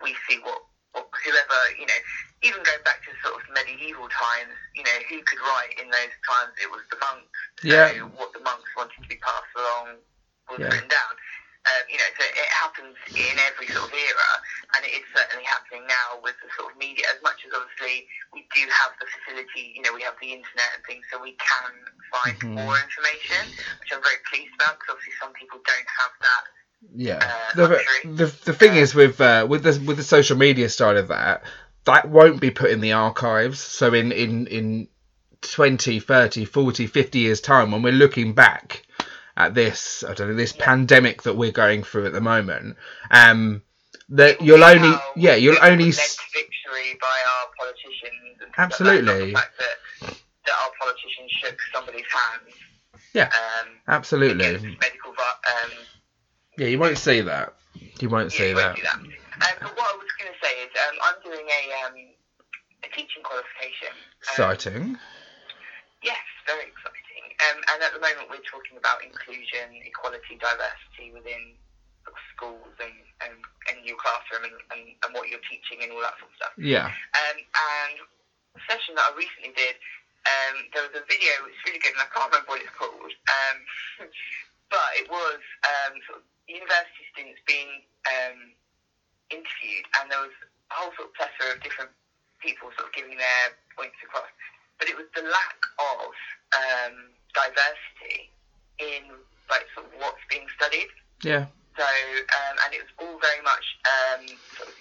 C: we see what, what whoever, you know, even going back to sort of medieval times, you know, who could write in those times? It was the monks.
B: Yeah.
C: So what the monks wanted to be passed along was
B: Yeah.
C: written down. Um, you know, so it happens in every sort of era, and it is certainly happening now with the sort of media. As much as obviously we do have the facility, you know, we have the internet and things, so we can find
B: Mhm.
C: more information, which I'm very pleased about. Because obviously some people don't have that.
B: Yeah.
C: uh,
B: The, the, the thing is with uh, with the with the social media side of that, that won't be put in the archives. So in in in 20, 30, 40, 50 years time when we're looking back at this, I don't know, this pandemic that we're going through at the moment, um that you'll
C: be
B: only yeah, you'll only
C: victory by our politicians.
B: Absolutely.
C: Like that, that, that our politicians shook somebody's hands.
B: Yeah.
C: Um,
B: absolutely.
C: medical um,
B: Yeah, you won't see that. You won't
C: Yeah,
B: see
C: you
B: that.
C: won't that. Um, but what I was going to say is, um, I'm doing a um, a teaching qualification. Um,
B: Exciting.
C: yes, very exciting. Um, and at the moment, we're talking about inclusion, equality, diversity within sort of schools and, and, and your classroom and, and, and what you're teaching and all that sort of stuff.
B: Yeah.
C: Um, and the session that I recently did, um, there was a video which is really good, and I can't remember what it's called. Um, but it was um, sort of university students being um, interviewed, and there was a whole sort of plethora of different people sort of giving their points across. But it was the lack of um, diversity in like sort of what's being studied.
B: Yeah.
C: So, um, and it was all very much um, sort of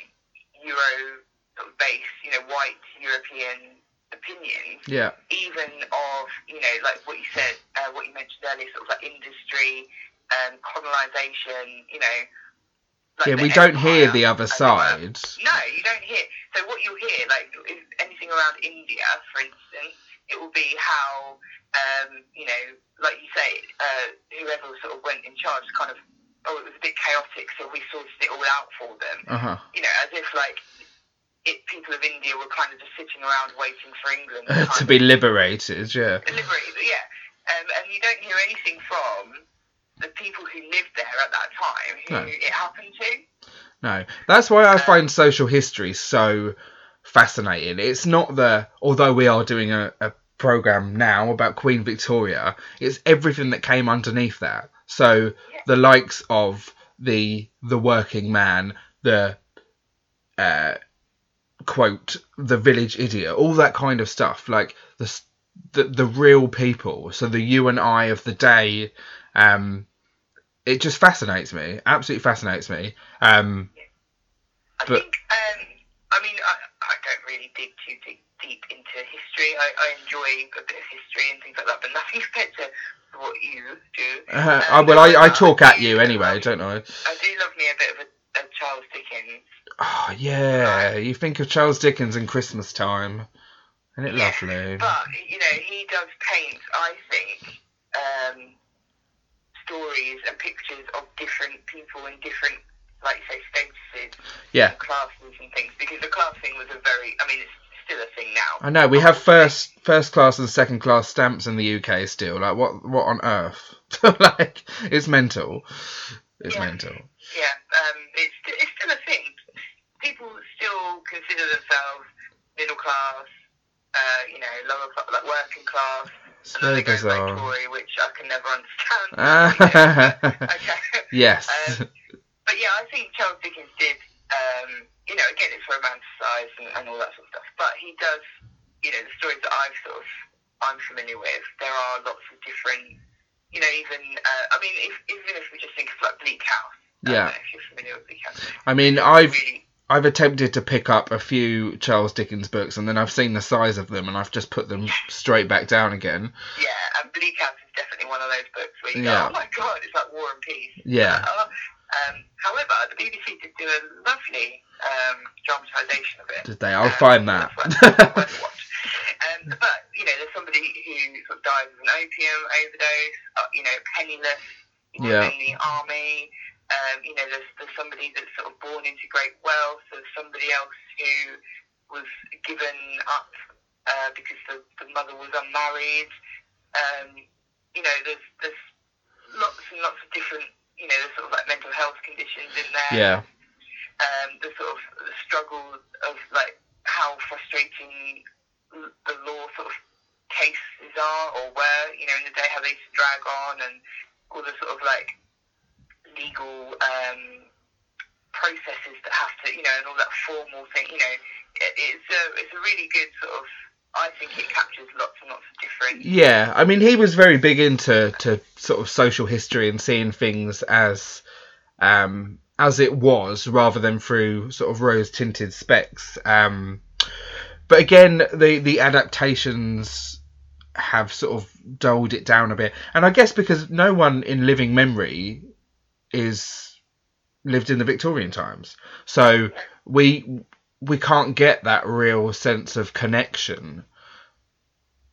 C: Euro sort of based, you know, white European opinions,
B: Yeah.
C: even of, you know, like what you said, uh, what you mentioned earlier, sort of like industry, um, colonization, you know. like
B: Yeah, we don't hear the other side.
C: No, you don't hear. So what you'll hear, like anything around India, for instance, it will be how, um, you know, like you say, uh, whoever sort of went in charge, kind of, oh, it was a bit chaotic, so we sorted it all out for them.
B: Uh huh.
C: You know, as if like it, people of India were kind of just sitting around waiting for England to,
B: to be liberated. Yeah.
C: of liberate. Yeah, um, and you don't hear anything from the people who lived there at that time who
B: No.
C: it happened to.
B: No, that's why I find social history so fascinating. It's not the although we are doing a, a program now about Queen Victoria, it's everything that came underneath that. So the likes of the the working man, the uh, quote the village idiot, all that kind of stuff, like the the the real people. So the you and I of the day. Um, it just fascinates me. Absolutely fascinates me. Um,
C: I
B: But-
C: think, um, I mean, I, really dig too deep, deep into history. I, I enjoy a bit of history and things like that, but nothing compared to what you do.
B: uh,
C: Um,
B: well, I, I talk
C: I
B: at you anyway, don't I?
C: I do love me a bit of a, a Charles Dickens.
B: Oh yeah, you think of Charles Dickens in Christmas time, isn't it
C: Yeah,
B: lovely?
C: But, you know, he does paint, I think, um, stories and pictures of different people and different, like you say, statuses,
B: Yeah,
C: classes and things, because the class thing was a very, I mean, it's still a thing now.
B: I know. We have first first class and second class stamps in the UK still. Like what what on earth? like it's mental. It's
C: Yeah.
B: mental.
C: Yeah, um, it's, it's still a thing. People still consider themselves middle class, uh, you know, lower class, like working class.
B: It's very
C: like
B: bizarre.
C: Tory, which I can never understand.
B: Ah,
C: okay.
B: yes.
C: Um, But yeah, I think Charles Dickens did, um, you know, again, it's romanticised and, and all that sort of stuff. But he does, you know, the stories that I've sort of, I'm familiar with, there are lots of different, you know, even, uh, I mean, if, even if we just think of like Bleak House.
B: Yeah.
C: if you're familiar with Bleak House.
B: I mean, I've
C: Really,
B: I've attempted to pick up a few Charles Dickens books, and then I've seen the size of them, and I've just put them straight back down again.
C: yeah, and Bleak House is definitely one of those books where you
B: Yeah.
C: go, oh my god, it's like War and Peace.
B: Yeah.
C: Uh, um, however, the BBC did do a lovely um, dramatisation of it.
B: Did they? I'll
C: Um,
B: find that.
C: that's worth- worth a watch. Um, but you know, there's somebody who sort of dies of an opium overdose. Uh, you know, penniless. He was
B: Yeah.
C: in the army. Um, you know, there's, there's somebody that's sort of born into great wealth. There's somebody else who was given up uh, because the, the mother was unmarried. Um, you know, there's there's lots and lots of different, you know, there's sort of like mental health conditions in there.
B: Yeah.
C: Um, the sort of the struggle of like how frustrating the law sort of cases are or were, you know, in the day how they used to drag on and all the sort of like legal um, processes that have to, you know, and all that formal thing, you know, it, it's a it's a really good sort of. I think it captures lots and lots of different.
B: Yeah, I mean, he was very big into to sort of social history and seeing things as um, as it was, rather than through sort of rose tinted specs. Um, but again, the the adaptations have sort of dulled it down a bit, and I guess because no one in living memory is lived in the Victorian times, so we we can't get that real sense of connection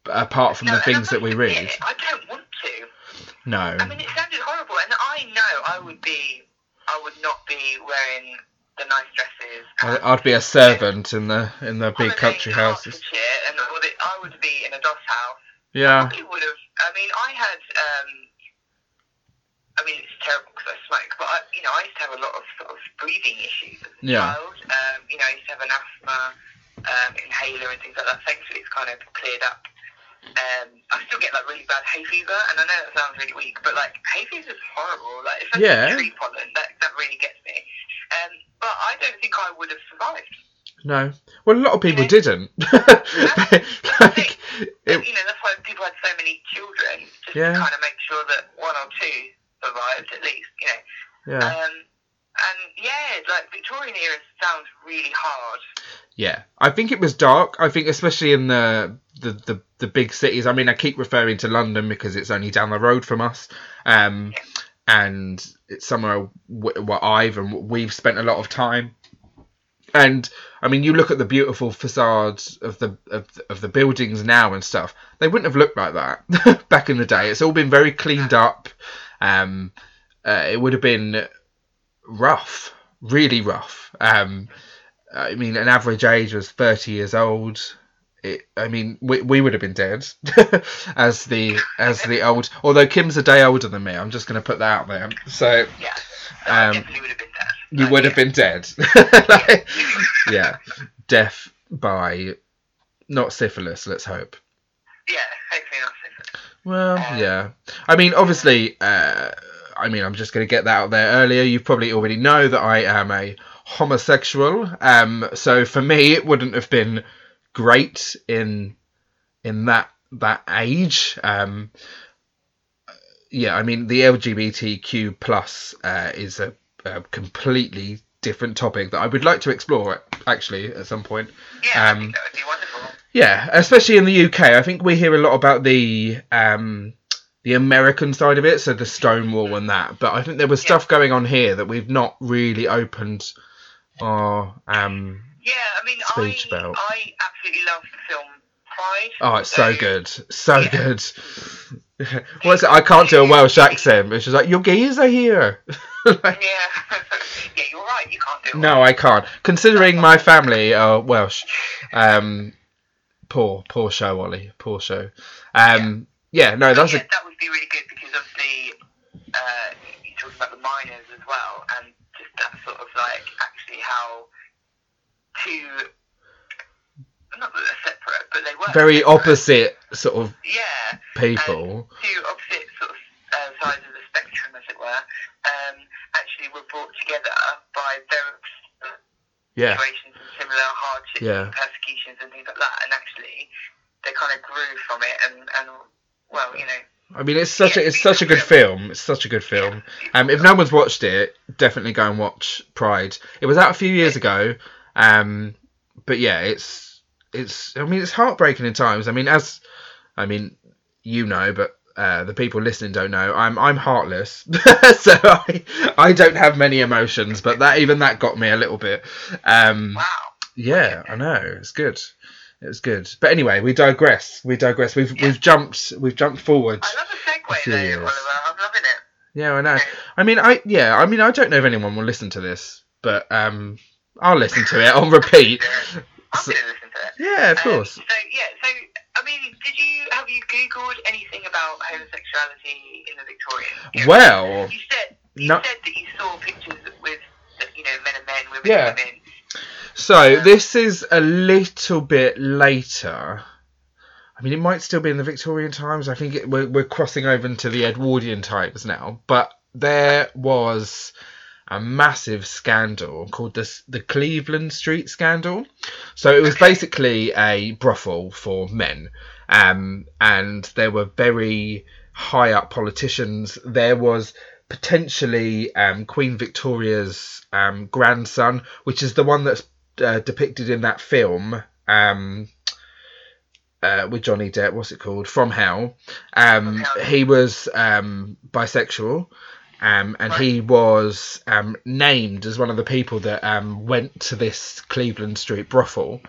B: apart from
C: No,
B: the things that we read.
C: admit, I don't want to.
B: No.
C: I mean, it sounded horrible, and I know I would be, I would not be wearing the nice dresses.
B: I-
C: and
B: I'd be a servant in the in the big country houses.
C: And I would be in a doss house.
B: Yeah.
C: Probably would have. I mean, I had. Um, I mean, it's terrible because I smoke, but I, you know, I used to have a lot of sort of breathing issues as a
B: Yeah.
C: child. Um, you know, I used to have an asthma um, inhaler and things like that. Thankfully, it's kind of cleared up. Um, I still get like really bad hay fever, and I know that sounds really weak, but like hay fever is horrible. Like especially
B: Yeah.
C: tree pollen, that that really gets me. Um, but I don't think I would have survived.
B: No. Well, a lot of people
C: Yeah.
B: didn't.
C: That's
B: like, it,
C: you know, that's why people had so many children, just
B: Yeah.
C: to kind of make sure that one or two survived at least. You know.
B: yeah.
C: Um, and yeah, like Victorian era sounds really hard.
B: Yeah, I think it was dark. I think especially in the, the the the big cities. I mean, I keep referring to London because it's only down the road from us, um, and it's somewhere w- where I've and we've spent a lot of time. And I mean, you look at the beautiful facades of the of, the- of the buildings now and stuff. They wouldn't have looked like that back in the day. It's all been very cleaned up. Um, uh, it would have been rough, really rough. Um, I mean, an average age was 30 years old. It, I mean, we, we would have been dead as the as the old. Although Kim's a day older than me, I'm just going to put that out there. So
C: Yeah. So
B: Um,
C: definitely would have been dead.
B: you
C: Like,
B: would
C: yeah.
B: have been dead. Like, yeah, death by not syphilis. Let's hope.
C: Yeah, hopefully not syphilis.
B: Well, yeah. I mean, obviously, uh, I mean, I'm just going to get that out there earlier. You probably already know that I am a homosexual. Um, so for me, it wouldn't have been great in in that that age. Um, yeah, I mean, the LGBTQ plus uh, is a, a completely different topic that I would like to explore actually at some point.
C: Yeah, I
B: Um,
C: that would be wonderful.
B: Yeah, especially in the UK. I think we hear a lot about the um, the American side of it, so the Stonewall and that. But I think there was
C: Yeah.
B: stuff going on here that we've not really opened our. Um,
C: Yeah, I mean,
B: speech
C: I,
B: about-
C: I absolutely love the film Pride.
B: oh, it's so good, so
C: Yeah.
B: good. What's it? I can't do a Welsh accent. It's just like your gays are here. Like,
C: Yeah. yeah, you're right. You can't do it.
B: no, I can't. Considering my family are Welsh. Um, poor, poor show, Ollie. Poor show. Um, yeah, no, that's
C: yeah,
B: a
C: that would be really good because obviously uh, you talked about the miners as well, and just that sort of like actually how two, not that they're separate, but they were
B: very
C: separate.
B: opposite sort of
C: Yeah,
B: people.
C: two opposite sort of uh, sides of the spectrum, as it were, um, actually were brought together by very
B: Yeah,
C: situations and similar hardships
B: Yeah.
C: and persecutions and things like that, and actually they kind of grew from it, and, and well, you know,
B: I mean it's such a it's such a good film. It's such a good film. Um, if no one's watched it, definitely go and watch Pride. It was out a few years ago. Um, but yeah, it's it's. I mean, it's heartbreaking in times. I mean, as I mean, you know, but. Uh, the people listening don't know. I'm I'm heartless, so I I don't have many emotions. But that even that got me a little bit. Um,
C: wow.
B: Yeah, I know. It's good. It was good. But anyway, we digress. We digress. We've
C: Yeah.
B: we've jumped we've jumped forward.
C: I love the segue. Oliver. I'm loving it.
B: Yeah, I know. I mean, I yeah. I mean, I don't know if anyone will listen to this, but um, I'll listen to it on repeat. So-
C: going to listen to it.
B: Yeah, of
C: Um,
B: course.
C: so yeah, so I mean, did you have you googled anything about homosexuality in the Victorian?
B: Well,
C: you said you
B: no-
C: said that you saw pictures with you know men and men, women
B: Yeah.
C: and women.
B: So this is a little bit later. I mean, it might still be in the Victorian times. I think it, we're, we're crossing over into the Edwardian times now. But there was a massive scandal called the the Cleveland Street scandal. So it was basically a brothel for men, um, and there were very high up politicians. There was potentially um, Queen Victoria's um, grandson, which is the one that's uh, depicted in that film um, uh, with Johnny Depp. What's it called? From Hell. Um,
C: From Hell.
B: he was um, bisexual. Um, and he was um, named as one of the people that um, went to this Cleveland Street brothel,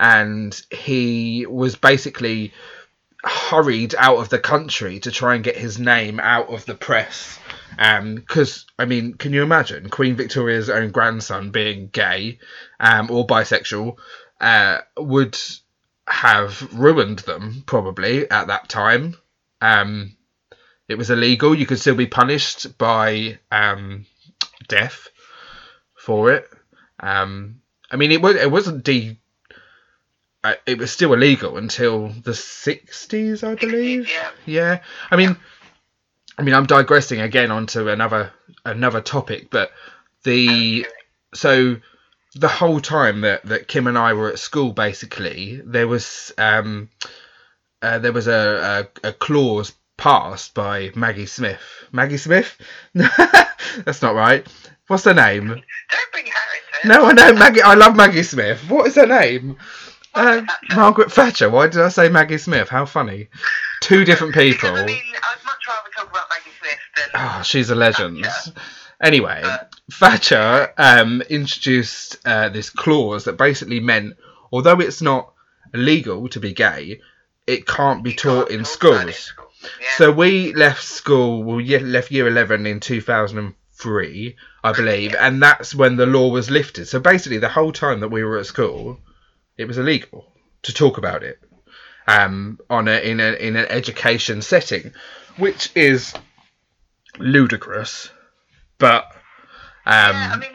B: and he was basically hurried out of the country to try and get his name out of the press. Because I mean, can you imagine Queen Victoria's own grandson being gay um, or bisexual? Uh, would have ruined them probably at that time. Um, it was illegal. You could still be punished by um, death for it. Um, I mean, it was it wasn't de. Uh, it was still illegal until the sixties, I believe.
C: Yeah.
B: Yeah. I mean, I mean, I'm digressing again onto another another topic, but the so the whole time that, that Kim and I were at school, basically, there was um, uh, there was a, a, a clause passed by Maggie Smith. Maggie Smith? That's not right. What's her name?
C: Don't bring it.
B: No, I know Maggie. I love Maggie Smith. What is her name? Uh, Margaret Thatcher. Why did I say Maggie Smith? How funny. Two different people.
C: Because, I mean, I'd much rather talk about Maggie Smith than.
B: Oh, she's a legend.
C: Thatcher.
B: Anyway,
C: Uh,
B: Thatcher um, introduced uh, this clause that basically meant, although it's not illegal to be gay, it can't be
C: you
B: taught
C: can't
B: in
C: talk about in
B: schools.
C: Yeah.
B: So we left school, we left year 11 in 2003, I believe, and that's when the law was lifted. So basically, the whole time that we were at school, it was illegal to talk about it um, on a, in, a, in an education setting, which is ludicrous. But um,
C: yeah, I mean,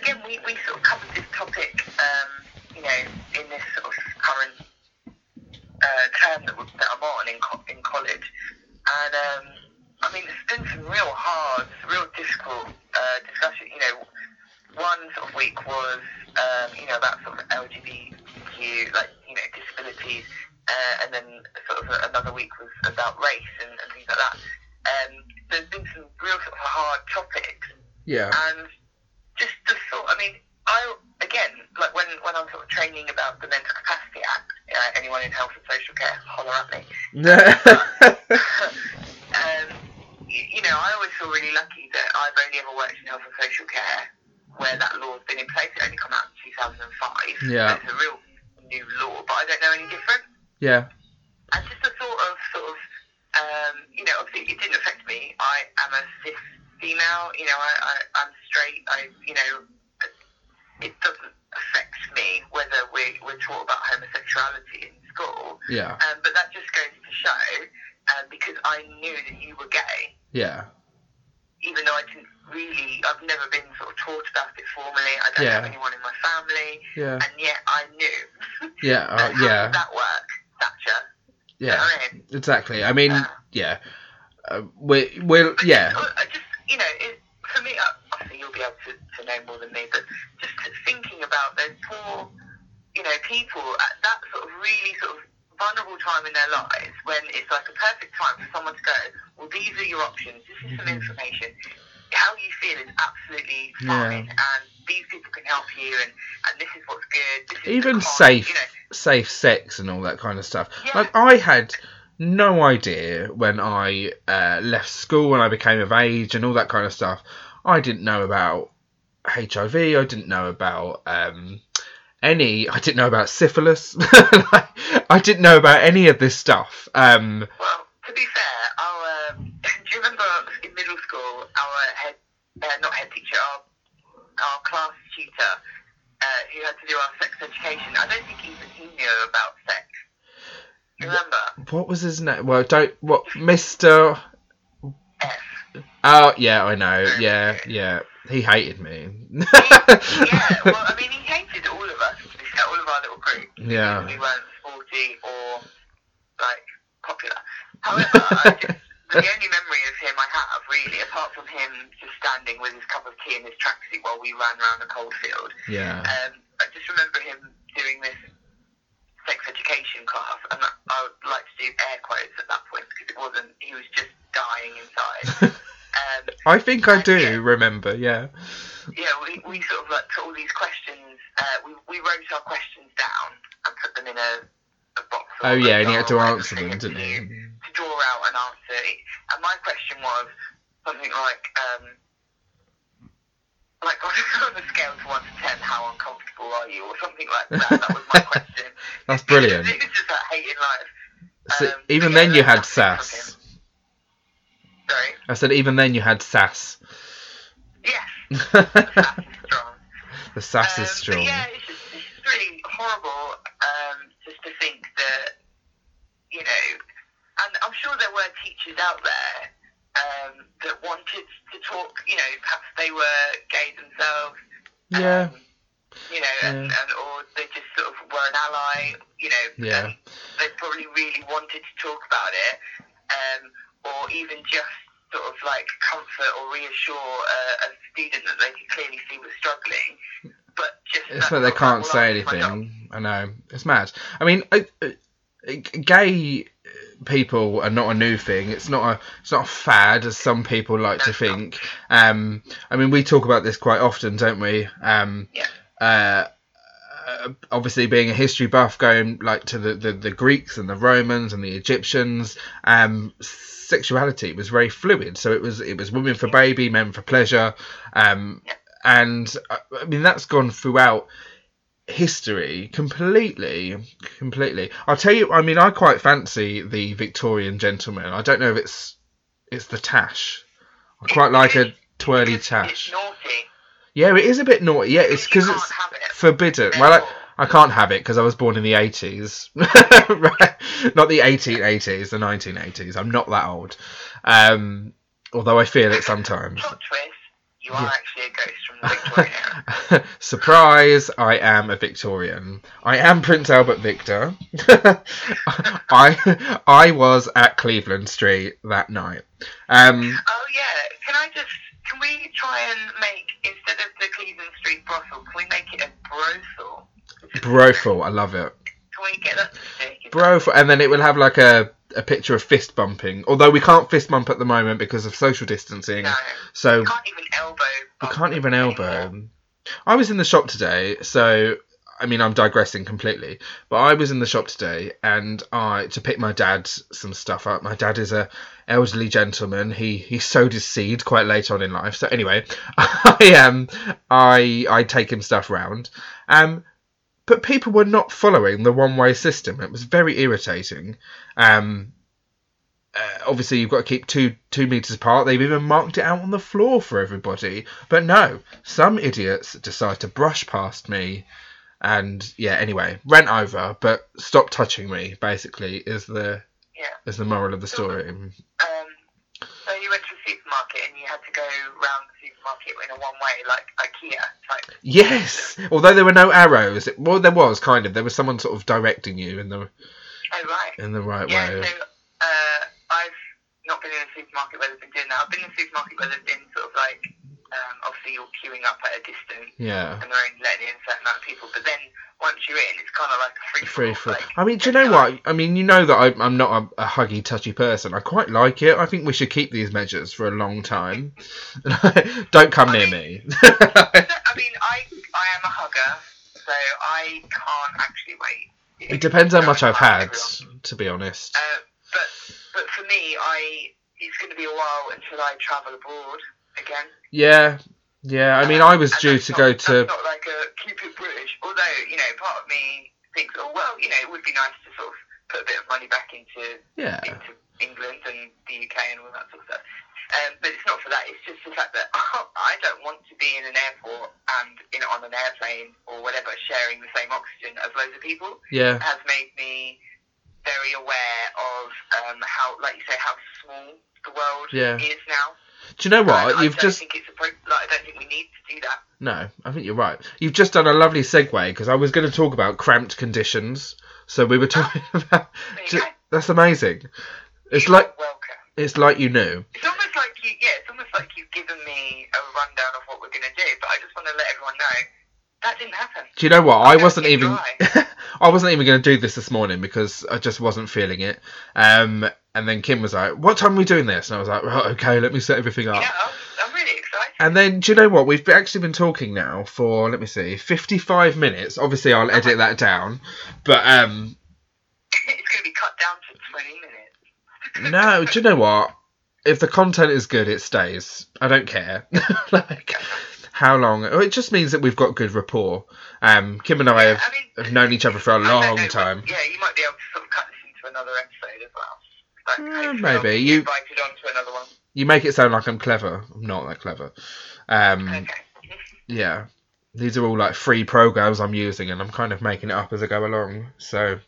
C: again, we, we sort of covered this topic, um, you know, in this sort of current uh, term that, that I'm on in college. And, um, I mean, there's been some real hard, real difficult uh, discussion. You know, one sort of week was, um, you know, about sort of LGBTQ, like, you know, disabilities. Uh, and then sort of another week was about race and, and things like that. Um, there's been some real sort of hard topics
B: yeah,
C: and just the thought. I mean, I again, like when when I'm sort of training about the Mental Capacity Act, uh, anyone in health and social care, holler at me. um, you, you know, I always feel really lucky that I've only ever worked in health and social care where that law's been in place. It only come out in 2005.
B: Yeah.
C: So it's a real new law, but I don't know any different.
B: yeah,
C: And just the thought of sort of, um, you know, obviously it didn't affect me. I am a cis female. You know, I, I I'm straight. I, you know, it doesn't affect me whether we we're taught about homosexuality in school.
B: yeah,
C: Um, but that just goes to show, um, because I knew that you were gay,
B: yeah,
C: even though I didn't really, I've never been sort of taught about it formally. I don't
B: Yeah.
C: have anyone in my family,
B: yeah,
C: and yet I knew.
B: yeah, uh, yeah,
C: that work, Thatcher? You know
B: yeah.
C: I mean?
B: Exactly. I mean,
C: Uh,
B: yeah, uh, we we'll
C: But
B: yeah,
C: just, you know, it, for me, obviously you'll be able to, to know more than me, but just thinking about those poor, you know, people at that sort of really sort of vulnerable time in their lives when it's like a perfect time for someone to go, well, these are your options, this is some
B: Mhm.
C: information. How you feel is absolutely
B: Yeah.
C: fine, and these people can help you, and, and this is what's good. This is
B: even safe
C: you know.
B: safe sex and all that kind of stuff.
C: Yeah.
B: Like I had no idea when I uh, left school when I became of age and all that kind of stuff. I didn't know about HIV. I didn't know about um, any. I didn't know about syphilis. I didn't know about any of this stuff. Um,
C: Well, to be fair, our um, do you remember in middle school our head, uh, not head teacher, our, our class tutor uh, who had to do our sex education. I don't think even he knew about sex. Remember?
B: What was his name? Well, don't what Mister.
C: F.
B: Oh yeah, I know. Yeah, yeah. He hated me.
C: yeah, well, I mean, he hated all of us, all of our little group.
B: Yeah.
C: We weren't sporty or, like, popular. However, I just, the only memory of him I have, really, apart from him just standing with his cup of tea and his tracksuit while we ran around the cold field,
B: yeah.
C: um, I just remember him doing this sex education class, and I would like to do air quotes at that point because it wasn't, he was just dying inside. um,
B: I think I do
C: Yeah.
B: remember. Yeah.
C: yeah, we, we sort of like put all these questions, uh, we, we wrote our questions down and put them in a, a box.
B: Oh yeah, and he had to answer them, didn't he?
C: to- To draw out an answer. And my question was something like, um, like on a scale to 1 to 10, how uncomfortable are you? Or something like that. That was my question.
B: That's brilliant.
C: it was just like hating life.
B: So
C: Um,
B: even then you had sass.
C: Sorry?
B: I said even then you had sass.
C: Yes,
B: the
C: that's strong.
B: sass
C: Um,
B: is strong.
C: Yeah, it's just, it's just really horrible um, just to think that, you know, and I'm sure there were teachers out there um, that wanted to talk, you know, perhaps they were gay themselves.
B: Yeah.
C: Um, you know, and,
B: Yeah.
C: and or they just sort of were an ally, you know,
B: Yeah.
C: they probably really wanted to talk about it, um, or even just sort of like comfort or reassure a, a student that they could clearly see was struggling, but just
B: It's
C: that's
B: that they can't say
C: that's my job.
B: anything. I know it's mad. I mean, I, I, gay people are not a new thing. It's not a it's not a fad as some people like to
C: No, it's not.
B: think. Um, I mean, we talk about this quite often, don't we? Um,
C: Yeah.
B: uh, uh, obviously, being a history buff, going like to the, the, the Greeks and the Romans and the Egyptians, um, sexuality was very fluid. So it was it was women for baby, men for pleasure, um, and uh, I mean that's gone throughout history completely completely i'll tell you i mean i quite fancy the victorian gentleman i don't know if it's it's the tash i quite like a twirly
C: It's-
B: tash
C: It's
B: yeah it is a bit naughty yeah it's because it's
C: it.
B: forbidden well I, I can't have it because I was born in the 80s. right? Not the 1880s, the 1980s. I'm not that old. Um, although I feel it sometimes.
C: Twist: you are
B: Yeah.
C: actually a ghost from the Victorian era.
B: Surprise! I am a Victorian. I am Prince Albert Victor. I I was at Cleveland Street that night. Um,
C: Oh yeah, can I just can we try and make instead of the Cleveland Street brothel, can we make it a brothel?
B: brothel, I love it.
C: Can we get that to stick?
B: Brothel, and then it will have like a a picture of fist bumping. Although we can't fist bump at the moment because of social distancing.
C: No,
B: So
C: you can't even elbow.
B: We can't even
C: anymore.
B: elbow. I was in the shop today, so I mean I'm digressing completely, but I was in the shop today and I to pick my dad some stuff up. My dad is a elderly gentleman. He he sowed his seed quite late on in life. So anyway, I um I I take him stuff round. Um but people were not following the one way system. It was very irritating. Um uh, obviously you've got to keep two two meters apart. They've even marked it out on the floor for everybody. But no, some idiots decide to brush past me, and yeah. Anyway, rent over, but stop touching me. Basically, is the
C: Yeah.
B: is the moral of the story.
C: Um, so you went to the supermarket and you had to go round supermarket in a one way, like IKEA type.
B: Yes, although there were no arrows. It, well, there was kind of. There was someone sort of directing you in the
C: Oh right.
B: in the right
C: Yeah.
B: way.
C: So uh, I've not been in a supermarket where they've been doing that. I've been in a supermarket where they've been sort of like, um, obviously you're queuing up at a distance
B: Yeah.
C: and they're only letting in a certain amount of people. But then once you're in, it's kind of like a free
B: Free
C: for
B: for. I mean, do you know what? I mean, you know that I, I'm not a, a huggy, touchy person. I quite like it. I think we should keep these measures for a long time. Don't come near me.
C: I mean, I I am a hugger, so I can't actually wait.
B: it depends how much I've had,
C: Everyone.
B: to be honest.
C: Uh, but but for me, I it's going to be a while until I travel abroad again.
B: Yeah, yeah. I mean, I was due to
C: not-
B: go to.
C: not like a keep it British. Although you know, part of me thinks, oh well, you know, it would be nice to sort of put a bit of money back into
B: Yeah,
C: into England and the UK and all that sort of stuff. Um, but it's not for that. It's just the fact that I don't want to be in an airport and in on an airplane or whatever sharing the same oxygen as loads of people.
B: Yeah.
C: Has made me very aware of um, how, like you say, how small the world
B: Yeah.
C: is now.
B: Do you know what?
C: I
B: You've
C: don't
B: just
C: think it's appro- like, I don't think we need to do that.
B: no. I think you're right. You've just done a lovely segue because I was going to talk about cramped conditions. So we were ah, talking about.
C: There you
B: Ju-
C: go.
B: That's amazing. It's
C: You
B: like
C: welcome.
B: it's like you knew.
C: It's almost like you, yeah, it's almost like you've given me a rundown of what we're going to do, but I just want to let everyone know that didn't happen.
B: Do you know what? I
C: gonna
B: wasn't even. I wasn't even going to do this this morning because I just wasn't feeling it. Um, and then Kim was like, "What time are we doing this?" And I was like, "Right, okay, let me set everything up."
C: Yeah, I'm, I'm really excited.
B: And then, do you know what? We've actually been talking now for, let me see, 55 minutes. Obviously, I'll edit that down. But, um,
C: it's going to be cut down to 20 minutes.
B: no, do you know what? If the content is good, it stays. I don't care. like, how long? oh, It just means that we've got good rapport. Um, Kim and I have,
C: I mean,
B: have known each other for a long
C: know,
B: time.
C: Yeah, you might be able to sort of cut this into another episode as well. Like,
B: maybe. You-
C: invited on to another one.
B: You make it sound like I'm clever. I'm not that clever. Um,
C: Okay.
B: yeah. These are all like free programs I'm using, and I'm kind of making it up as I go along. So,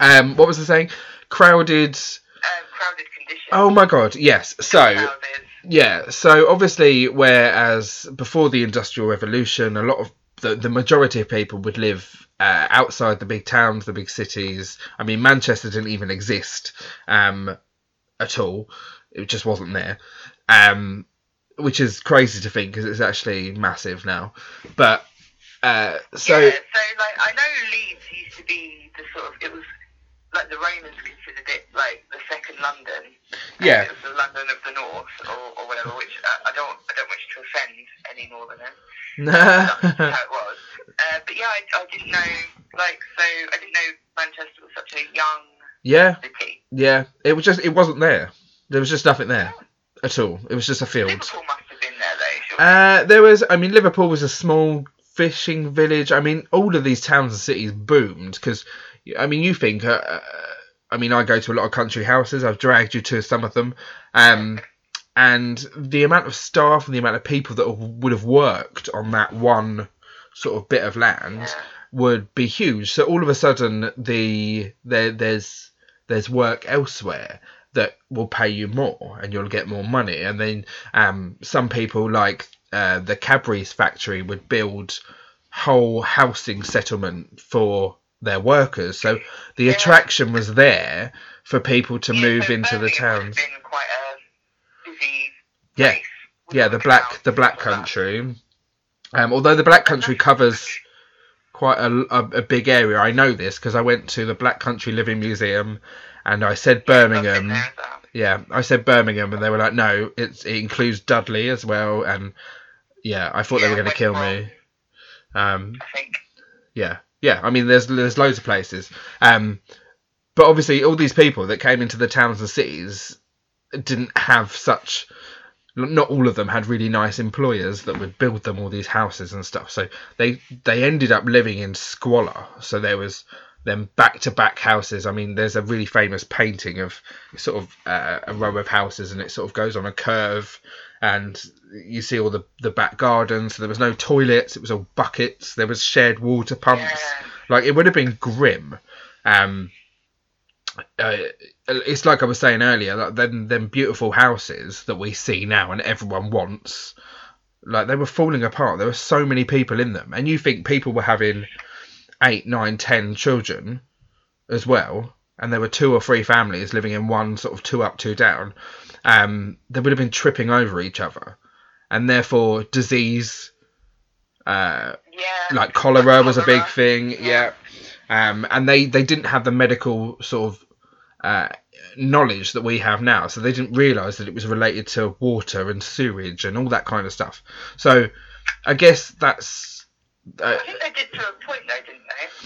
B: um, what was I saying? Crowded.
C: Um, crowded conditions.
B: Oh my god, yes. So,
C: Houses.
B: Yeah. So obviously, whereas before the Industrial Revolution, a lot of the, the majority of people would live uh, outside the big towns, the big cities. I mean, Manchester didn't even exist um, at all. It just wasn't there. Um, which is crazy to think because it's actually massive now. But uh, so
C: yeah, so like I know Leeds used to be the sort of it was like the Romans considered it like the second London.
B: Yeah.
C: it was the London of the North or, or whatever. Which uh, I don't I don't wish to offend any Northerners. That's how it was. Uh, but yeah, I, I didn't know like so I didn't know Manchester was such a young
B: yeah,
C: city.
B: yeah. It was just it wasn't there. There was just nothing there at all. It was just a field.
C: Liverpool must have been there though.
B: Uh, there was, I mean, Liverpool was a small fishing village. I mean, all of these towns and cities boomed because, I mean, you think, uh, uh, I mean, I go to a lot of country houses. I've dragged you to some of them, um, and the amount of staff and the amount of people that would have worked on that one sort of bit of land would be huge. So all of a sudden, the there there's there's work elsewhere that will pay you more, and you'll get more money. And then um, some people like uh, the Cadbury's factory would build whole housing settlement for their workers. So the
C: Yeah.
B: attraction was there for people to
C: Yeah,
B: move
C: so
B: into the towns.
C: Been quite a busy
B: Yeah.
C: place
B: Yeah, the black the Black. Country. Um, although the Black Country covers quite a, a, a big area. I know this because I went to the Black Country Living Museum and I said
C: Yeah,
B: Birmingham.
C: there as well.
B: Yeah, I said Birmingham and they were like, no, it's, it includes Dudley as well. And yeah, I thought they were going to kill me. Um, yeah, yeah. I mean, there's there's loads of places. Um, but obviously, all these people that came into the towns and cities didn't have such. Not all of them had really nice employers that would build them all these houses and stuff. So they they ended up living in squalor. So there was them back to back houses. I mean, there's a really famous painting of sort of uh, a row of houses, and it sort of goes on a curve, and you see all the the back gardens. So there was no toilets. It was all buckets. There was shared water pumps.
C: Yeah.
B: Like it would have been grim. Um, uh, it's like I was saying earlier, like them them beautiful houses that we see now and everyone wants. Like they were falling apart. There were so many people in them, and you think people were having eight, nine, ten children as well, and there were two or three families living in one sort of two up, two down. Um, they would have been tripping over each other, and therefore disease. Uh,
C: Yeah.
B: like cholera was a big thing
C: Yeah.
B: yeah um and they they didn't have the medical sort of uh knowledge that we have now so they didn't realize that it was related to water and sewage and all that kind of stuff so i guess that's uh,
C: I think they did to a point though, didn't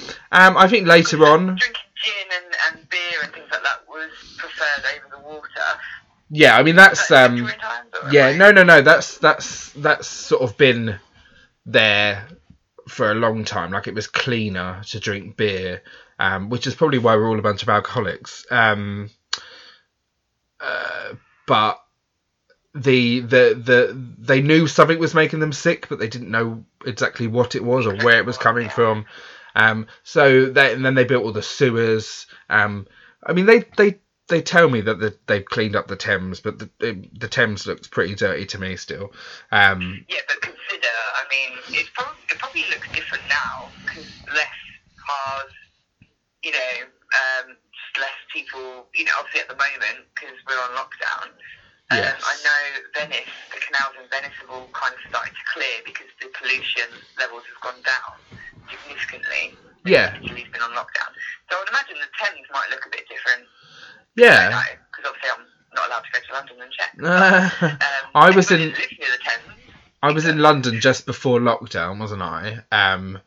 C: they?
B: um i think later on
C: Drinking gin and, and beer and things like that was preferred over the water.
B: yeah i mean that's um yeah no no no that's that's that's sort of been there for a long time like it was cleaner to drink beer um, which is probably why we're all a bunch of alcoholics um, uh, but the the the they knew something was making them sick, but they didn't know exactly what it was or where it was coming from. Um, so they, and then they built all the sewers. Um, I mean, they they they tell me that the, they've cleaned up the Thames, but the the Thames looks pretty dirty to me still. Um,
C: Yeah, but consider, I mean, it's it probably looks different now because less cars, you know, um, less people, you know, obviously at the moment because we're on lockdown. Um,
B: Yes.
C: I know Venice, the canals in Venice have all kind of started to clear because the pollution levels have gone down significantly.
B: Yeah.
C: Italy's been on lockdown. So I would imagine the Thames might look a bit different.
B: yeah.
C: Because obviously I'm not allowed to go to London and check.
B: Uh,
C: Um,
B: I was in-
C: that near the Thames.
B: I was in London just before lockdown, wasn't I? Um,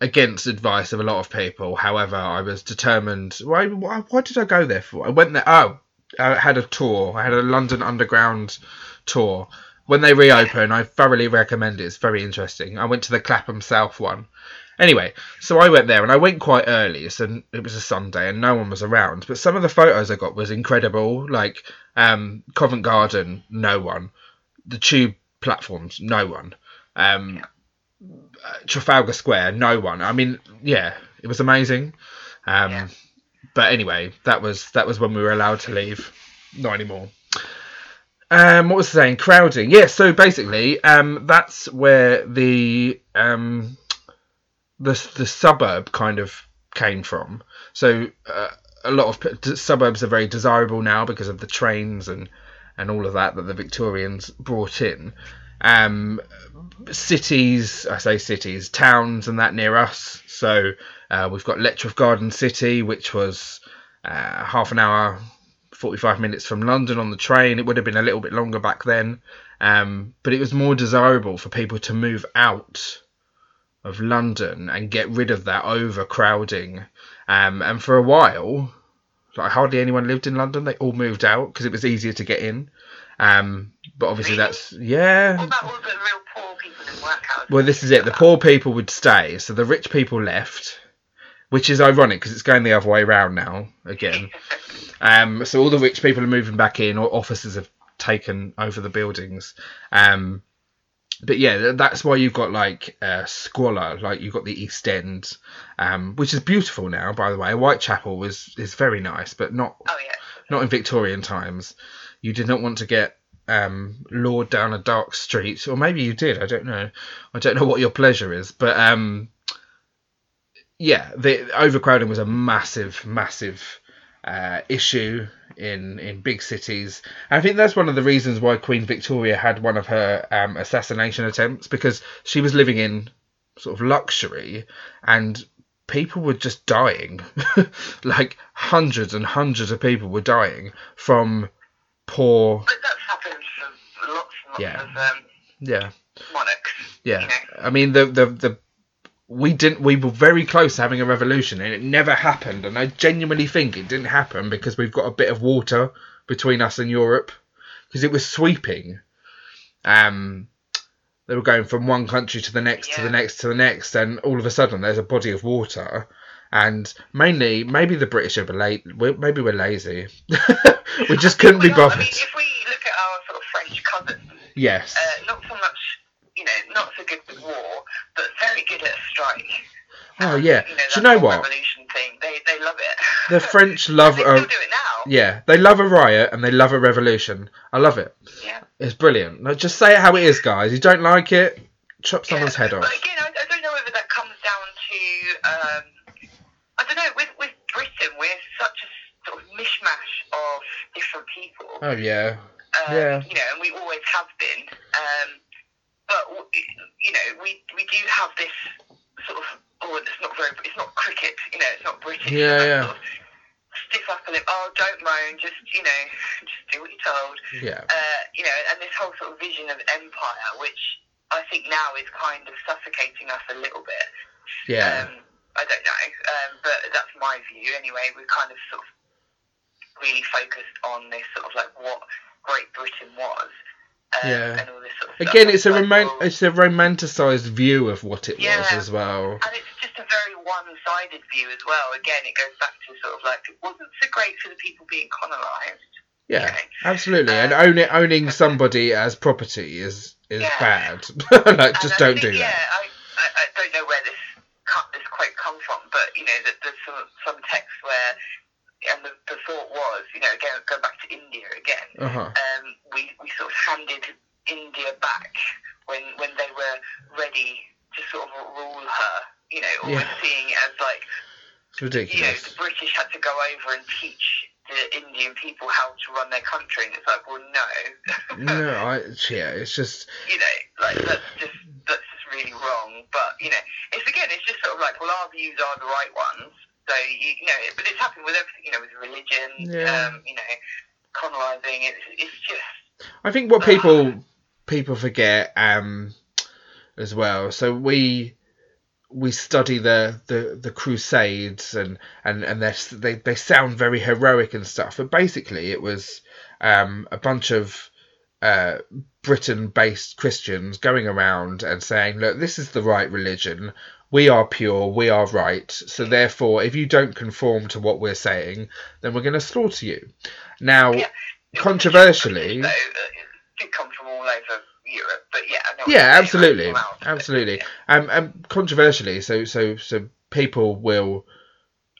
B: against advice of a lot of people. However, I was determined. Why? Why, why did I go there for? I went there. Oh, I had a tour. I had a London Underground tour. When they reopen, I thoroughly recommend it. It's very interesting. I went to the Clapham South one. Anyway, so I went there and I went quite early. So it was a Sunday and no one was around. But some of the photos I got was incredible. Like um, Covent Garden, no one. The tube platforms, no one. Um, uh, Trafalgar Square, no one. I mean, yeah, it was amazing. Um,
C: Yeah.
B: But anyway, that was that was when we were allowed to leave. Not anymore. Um, what was I saying? Crowding. Yeah. So basically, um, that's where the um, the the suburb kind of came from. So uh, a lot of suburbs are very desirable now because of the trains and and all of that that the Victorians brought in. Um, cities, I say cities, towns, and that near us. So uh, we've got Letchworth Garden City, which was uh, half an hour, 45 minutes from London on the train. It would have been a little bit longer back then, um, but it was more desirable for people to move out of London and get rid of that overcrowding. Um, and for a while, like hardly anyone lived in London. They all moved out because it was easier to get in. Um, but obviously
C: Really?
B: that's yeah.
C: What about all the real poor people in?
B: Well, this is it. The poor people would stay, so the rich people left, which is ironic because it's going the other way around now again. Um, so all the rich people are moving back in, or officers have taken over the buildings. Um, but yeah, that's why you've got like uh, squalor, like you've got the East End, um, which is beautiful now, by the way. Whitechapel is is very nice, but not
C: Oh yeah.
B: not in Victorian times. You did not want to get um, lured down a dark street, or maybe you did. I don't know. I don't know what your pleasure is, but um, yeah, the overcrowding was a massive, massive uh, issue in in big cities. And I think that's one of the reasons why Queen Victoria had one of her um, assassination attempts because she was living in sort of luxury and people were just dying like hundreds and hundreds of people were dying from poor
C: But that's happened for lots and lots
B: Yeah.
C: of um,
B: yeah.
C: monarchs.
B: yeah.
C: You know.
B: i mean the the the we didn't we were very close to having a revolution and it never happened. And i genuinely think it didn't happen because we've got a bit of water between us and europe. Because it was sweeping. Um they were going from one country to the next to the next to the next. And all of a sudden there's a body of water and mainly maybe the british are late maybe we're lazy we just couldn't be
C: are- I
B: bothered
C: mean, if we look at our sort of French cousins,
B: yes
C: uh, not so much, you know, not so good with war, but very good at a strike.
B: oh
C: And,
B: yeah
C: You know,
B: do you know what
C: Revolution thing, they they love it.
B: the french love
C: they
B: a
C: still do it now.
B: Yeah, they love a riot and they love a revolution. I love it.
C: Yeah.
B: It's brilliant. Like, just say it how it is, guys. You don't like it, chop someone's
C: Yeah,
B: head off.
C: But again, I, I don't know whether that comes down to, um, I don't know, with, with Britain, we're such a sort of mishmash of different people.
B: Oh yeah,
C: Um,
B: Yeah.
C: You know, and we always have been. Um, but you know, we we do have this sort of oh, it's not very, it's not cricket. You know, it's not British.
B: Yeah, yeah.
C: Sort of stiff upper lip. Oh, don't moan. Just you know, just do what you're told.
B: yeah,
C: Uh, you know, and this whole sort of vision of empire, which I think now is kind of suffocating us a little bit.
B: yeah,
C: Um, I don't know, um, but that's my view anyway. We're kind of sort of really focused on this sort of like what Great Britain was. Um,
B: Yeah.
C: And all this sort of.
B: Again, it's a
C: like,
B: roman-
C: well,
B: it's a romanticized view of what it was as well.
C: and it's just a very one-sided view as well. Again, it goes back to sort of like it wasn't so great for the people being colonised.
B: Yeah,
C: know.
B: absolutely. And
C: Um,
B: own it, owning somebody as property is is
C: Yeah.
B: bad. like, just don't
C: think,
B: do
C: yeah,
B: that.
C: I, I, I don't know where this this quote come from, but you know, that there's some some text where, and the, the thought was, you know, again, go back to India again.
B: Uh huh.
C: Um, we we sort of handed India back when when they were ready to sort of rule her. You know, always
B: Yeah.
C: seeing it as like
B: It's
C: you know, the British had to go over and teach the Indian people how to run their country, and it's like, well, no,
B: No, I yeah, it's just
C: you know, like that's just that's just really wrong. But you know, it's again, it's just sort of like, well, our views are the right ones. So you, you know, but it's happened with everything, you know, with religion,
B: Yeah.
C: um, you know, colonizing. It's it's just
B: I think what people people forget um as well. So we we study the the, the crusades and and and they they sound very heroic and stuff, but basically it was um a bunch of uh, Britain-based Christians going around and saying, "Look, this is the right religion. We are pure. We are right. So therefore, if you don't conform to what we're saying, then we're going to slaughter you." Now,
C: Yeah.
B: controversially,
C: did come from all over Europe, but yeah, I know what
B: yeah, absolutely,
C: like, from out of it,
B: absolutely.
C: yeah.
B: Um, um, controversially, so so so people will.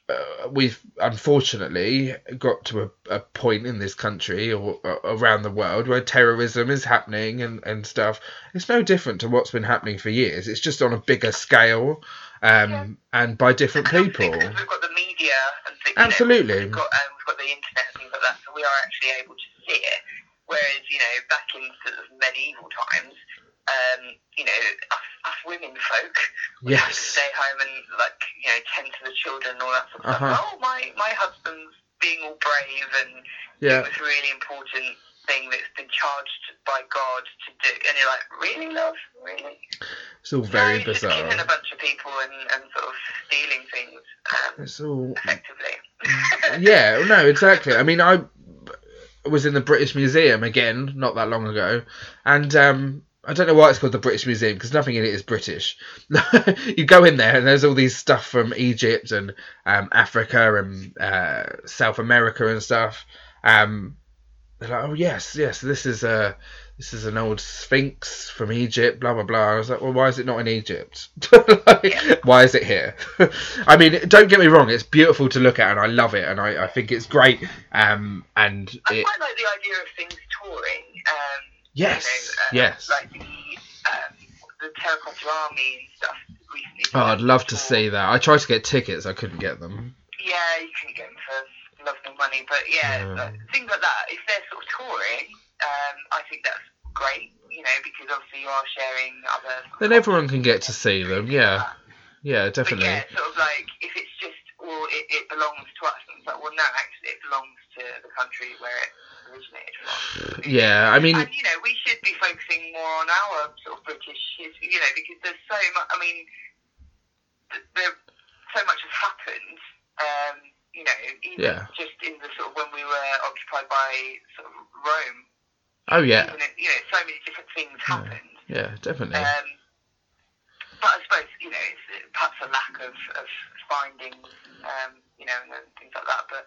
B: Uh, we've unfortunately got to a, a point in this country or, or around the world where terrorism is happening and, and stuff. It's no different to what's been happening for years. It's just on a bigger scale um,
C: Yeah.
B: and by different
C: And
B: people.
C: we've got the media and things,
B: Absolutely.
C: Know, we've, got, um, we've got the internet and things like that, so we are actually able to see it. Whereas, you know, back in sort of medieval times, um, you know, us, us women folk to
B: Yes.
C: stay home and, like, you know, tend to the children and all that sort of
B: Uh-huh.
C: stuff. Oh, my, my husband's being all brave and
B: Yeah.
C: doing this really important thing that's been charged by God to do. And you're like, really, love? Really?
B: It's all very
C: no, he's just killing
B: bizarre.
C: a bunch of people and, and sort of stealing things um,
B: It's all
C: effectively.
B: yeah, no, exactly. I mean, I was in the British Museum again not that long ago, and um, I don't know why it's called the British Museum because nothing in it is British. you go in there and there's all these stuff from Egypt and um, Africa and uh, South America and stuff. Um, they're like, oh yes, yes, this is a this is an old Sphinx from Egypt, blah blah blah. I was like, well, why is it not in Egypt? like, Why is it here? I mean, don't get me wrong, it's beautiful to look at, and I love it, and I, I think it's great. Um, and
C: I
B: it,
C: quite like the idea of things touring. Um,
B: yes,
C: you know, uh,
B: yes.
C: Like the, um, the Terracotta Army and stuff. Recently
B: Oh, I'd love to see that. I tried to get tickets, I couldn't get them.
C: Yeah, you couldn't get them for love nor money, but yeah,
B: Yeah.
C: things like that. If they're sort of touring, um, I think that's great. You know, because obviously you are sharing other.
B: Then everyone can get to see them. Yeah, yeah, definitely.
C: But yeah, sort of like if it's just, well, it, it belongs to us. And it's like, well, no, actually, it belongs to the country where it originated from.
B: Yeah, I mean,
C: and you know, we should be focusing more on our sort of British history. You know, because there's so much. I mean, th- there so much has happened. Um, you know, even
B: Yeah.
C: just in the sort of when we were occupied by sort of Rome.
B: oh yeah,
C: Even, you know, so many different things happened.
B: yeah, definitely.
C: Um, but I suppose you know it's perhaps a lack of, of finding, um, you know, and things like that. But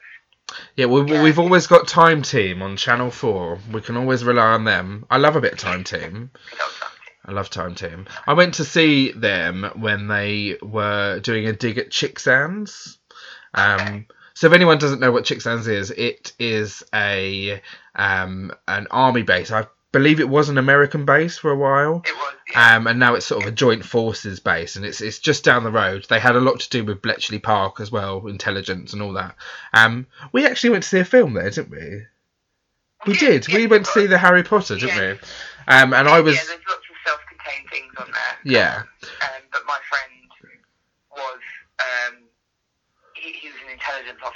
B: Yeah, we,
C: yeah.
B: we've always got Time Team on Channel 4. We can always rely on them. I love a bit of Time Team.
C: good old something.
B: I love Time Team. I went to see them when they were doing a dig at Chicksands. Um, so if anyone doesn't know what Chicksands is, it is a um, an army base. I believe it was an American base for a while.
C: It was. Yeah.
B: Um, and now it's sort of a joint forces base, and it's it's just down the road. They had a lot to do with Bletchley Park as well, intelligence and all that. Um, we actually went to see a film there, didn't we? We did.
C: yeah,
B: We went to see the Harry Potter, didn't
C: Yeah.
B: we? Um, and I was
C: Yeah, there's lots of self-contained things on there.
B: yeah,
C: Um, but my friend was. Um, he, he was an intelligence off,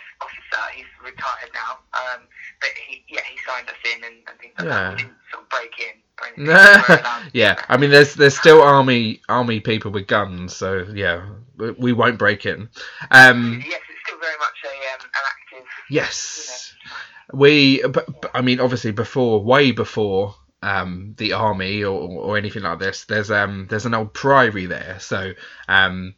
C: officer. He's retired now. Um, but he, yeah, he signed us in and, and things like
B: Yeah.
C: that. We didn't sort of break in or anything. We were allowed to
B: yeah. I mean, there's there's still army army people with guns, so yeah, we, we won't break in. Um,
C: yes, it's still very much a um, an active.
B: yes, we. But, I mean, obviously, before, way before um, the army or, or anything like this, there's um there's an old priory there. So um,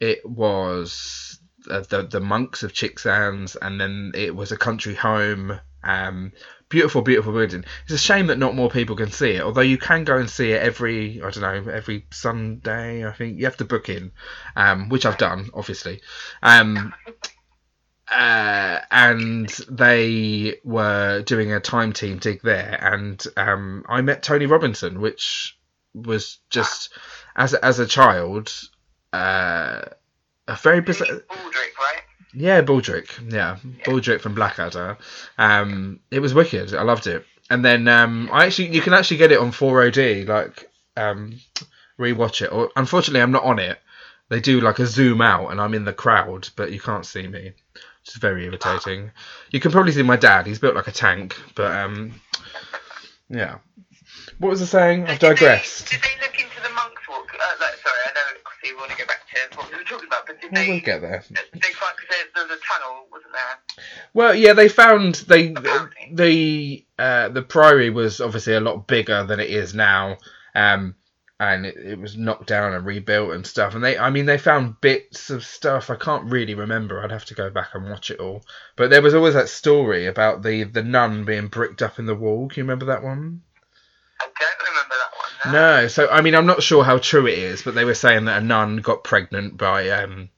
B: it was the the monks of Chicksands, and then it was a country home. Um, beautiful, beautiful building. It's a shame that not more people can see it. Although you can go and see it every, I don't know, every Sunday. I think you have to book in, um, which I've done, obviously. Um, uh, and they were doing a time team dig there, and um, I met Tony Robinson, which was just as as a child, uh, a very bizarre.
C: Baldrick, right?
B: Yeah, Baldrick. Yeah, Baldrick from Blackadder. Um, it was wicked. I loved it. And then um, I actually, you can actually get it on 4OD. Like, um, rewatch it. Or unfortunately, I'm not on it. They do like a zoom out, and I'm in the crowd, but you can't see me, which is very irritating. You can probably see my dad. He's built like a tank, but um, yeah. What was I saying? I've
C: Did they-
B: digressed.
C: Did they look into the monks walk? Uh, like, sorry, obviously we want to go back to what we were talking about, but did
B: Well,
C: they?
B: we'll get there.
C: They find because there, there was a tunnel, wasn't there?
B: Well, yeah, they found they
C: Apparently.
B: the uh, the priory was obviously a lot bigger than it is now, um, and it, it was knocked down and rebuilt and stuff. And they, I mean, they found bits of stuff. I can't really remember. I'd have to go back and watch it all. But there was always that story about the the nun being bricked up in the wall. Can you remember that one?
C: I don't remember that one. No.
B: So I mean, I'm not sure how true it is, but they were saying that a nun got pregnant by um.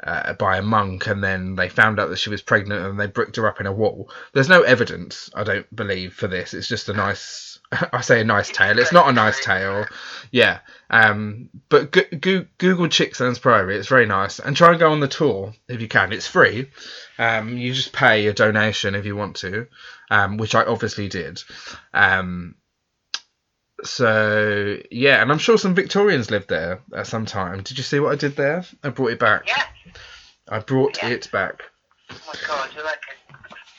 B: Uh, by a monk, and then they found out that she was pregnant, and they bricked her up in a wall. There's no evidence, I don't believe, for this. It's just a nice, I say a nice tale. It's not a nice tale, yeah. Um, but go- go- Google Chicksands Priory. It's very nice, and try and go on the tour if you can. It's free. Um, you just pay a donation if you want to, um, which I obviously did. Um, so yeah, and I'm sure some Victorians lived there at some time. Did you see what I did there? I brought it back.
C: Yeah.
B: I brought
C: Yeah.
B: it back.
C: Oh my god, you're like an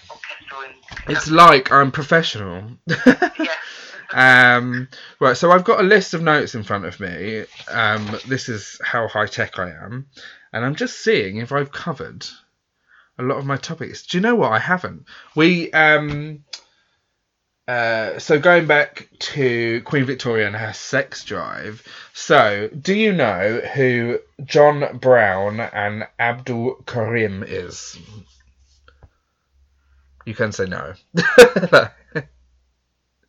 C: orchestral.
B: It's like I'm professional.
C: yeah.
B: um, right, so I've got a list of notes in front of me. Um, this is how high tech I am, and I'm just seeing if I've covered a lot of my topics. Do you know what? I haven't. We um, uh, so going back to Queen Victoria and her sex drive. So, do you know who John Brown and Abdul Karim is? You can say no.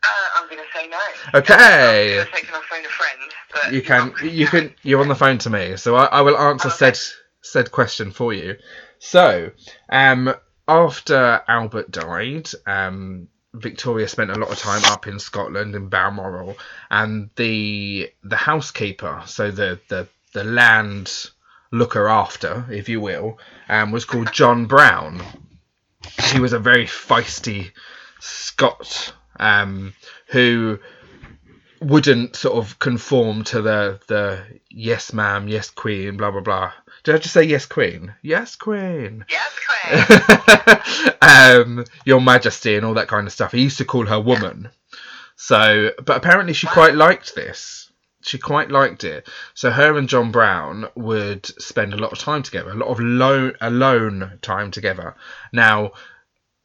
C: Uh, I'm gonna say no.
B: Okay.
C: I'm taking my phone to friend, but
B: you can you can you're on the phone to me so i, I will answer
C: Okay.
B: said said question for you so um after albert died um victoria spent a lot of time up in scotland in balmoral and the the housekeeper so the the the land looker after if you will um was called john brown. He was a very feisty scot um who wouldn't sort of conform to the the yes ma'am, yes queen, blah blah blah. Did I just say yes queen? Yes queen.
C: Yes, Craig.
B: um, Your Majesty and all that kind of stuff. He used to call her woman. So, but apparently she quite liked this. She quite liked it. So her and John Brown would spend a lot of time together, a lot of lone, alone time together. Now,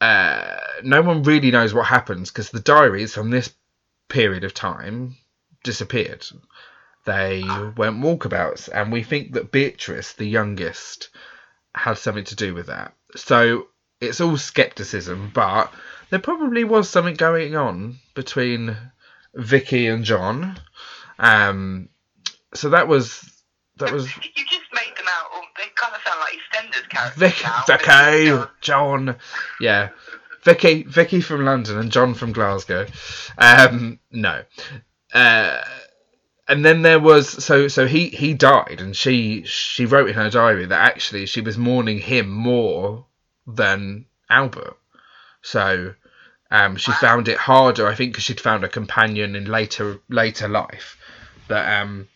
B: uh, no one really knows what happens because the diaries from this period of time disappeared. They went walkabouts, and we think that Beatrice, the youngest, had something to do with that. So it's all skepticism, but there probably was something going on between Vicky and John. Um, so that was that was
C: You just made them out. They kind of sound like EastEnders characters
B: Vic,
C: now.
B: Vicky, John, yeah, Vicky, Vicky from London and John from Glasgow. Um, no, uh, and then there was so so he he died, and she she wrote in her diary that actually she was mourning him more than Albert. So um, she found it harder, I think, because she'd found a companion in later later life. But um,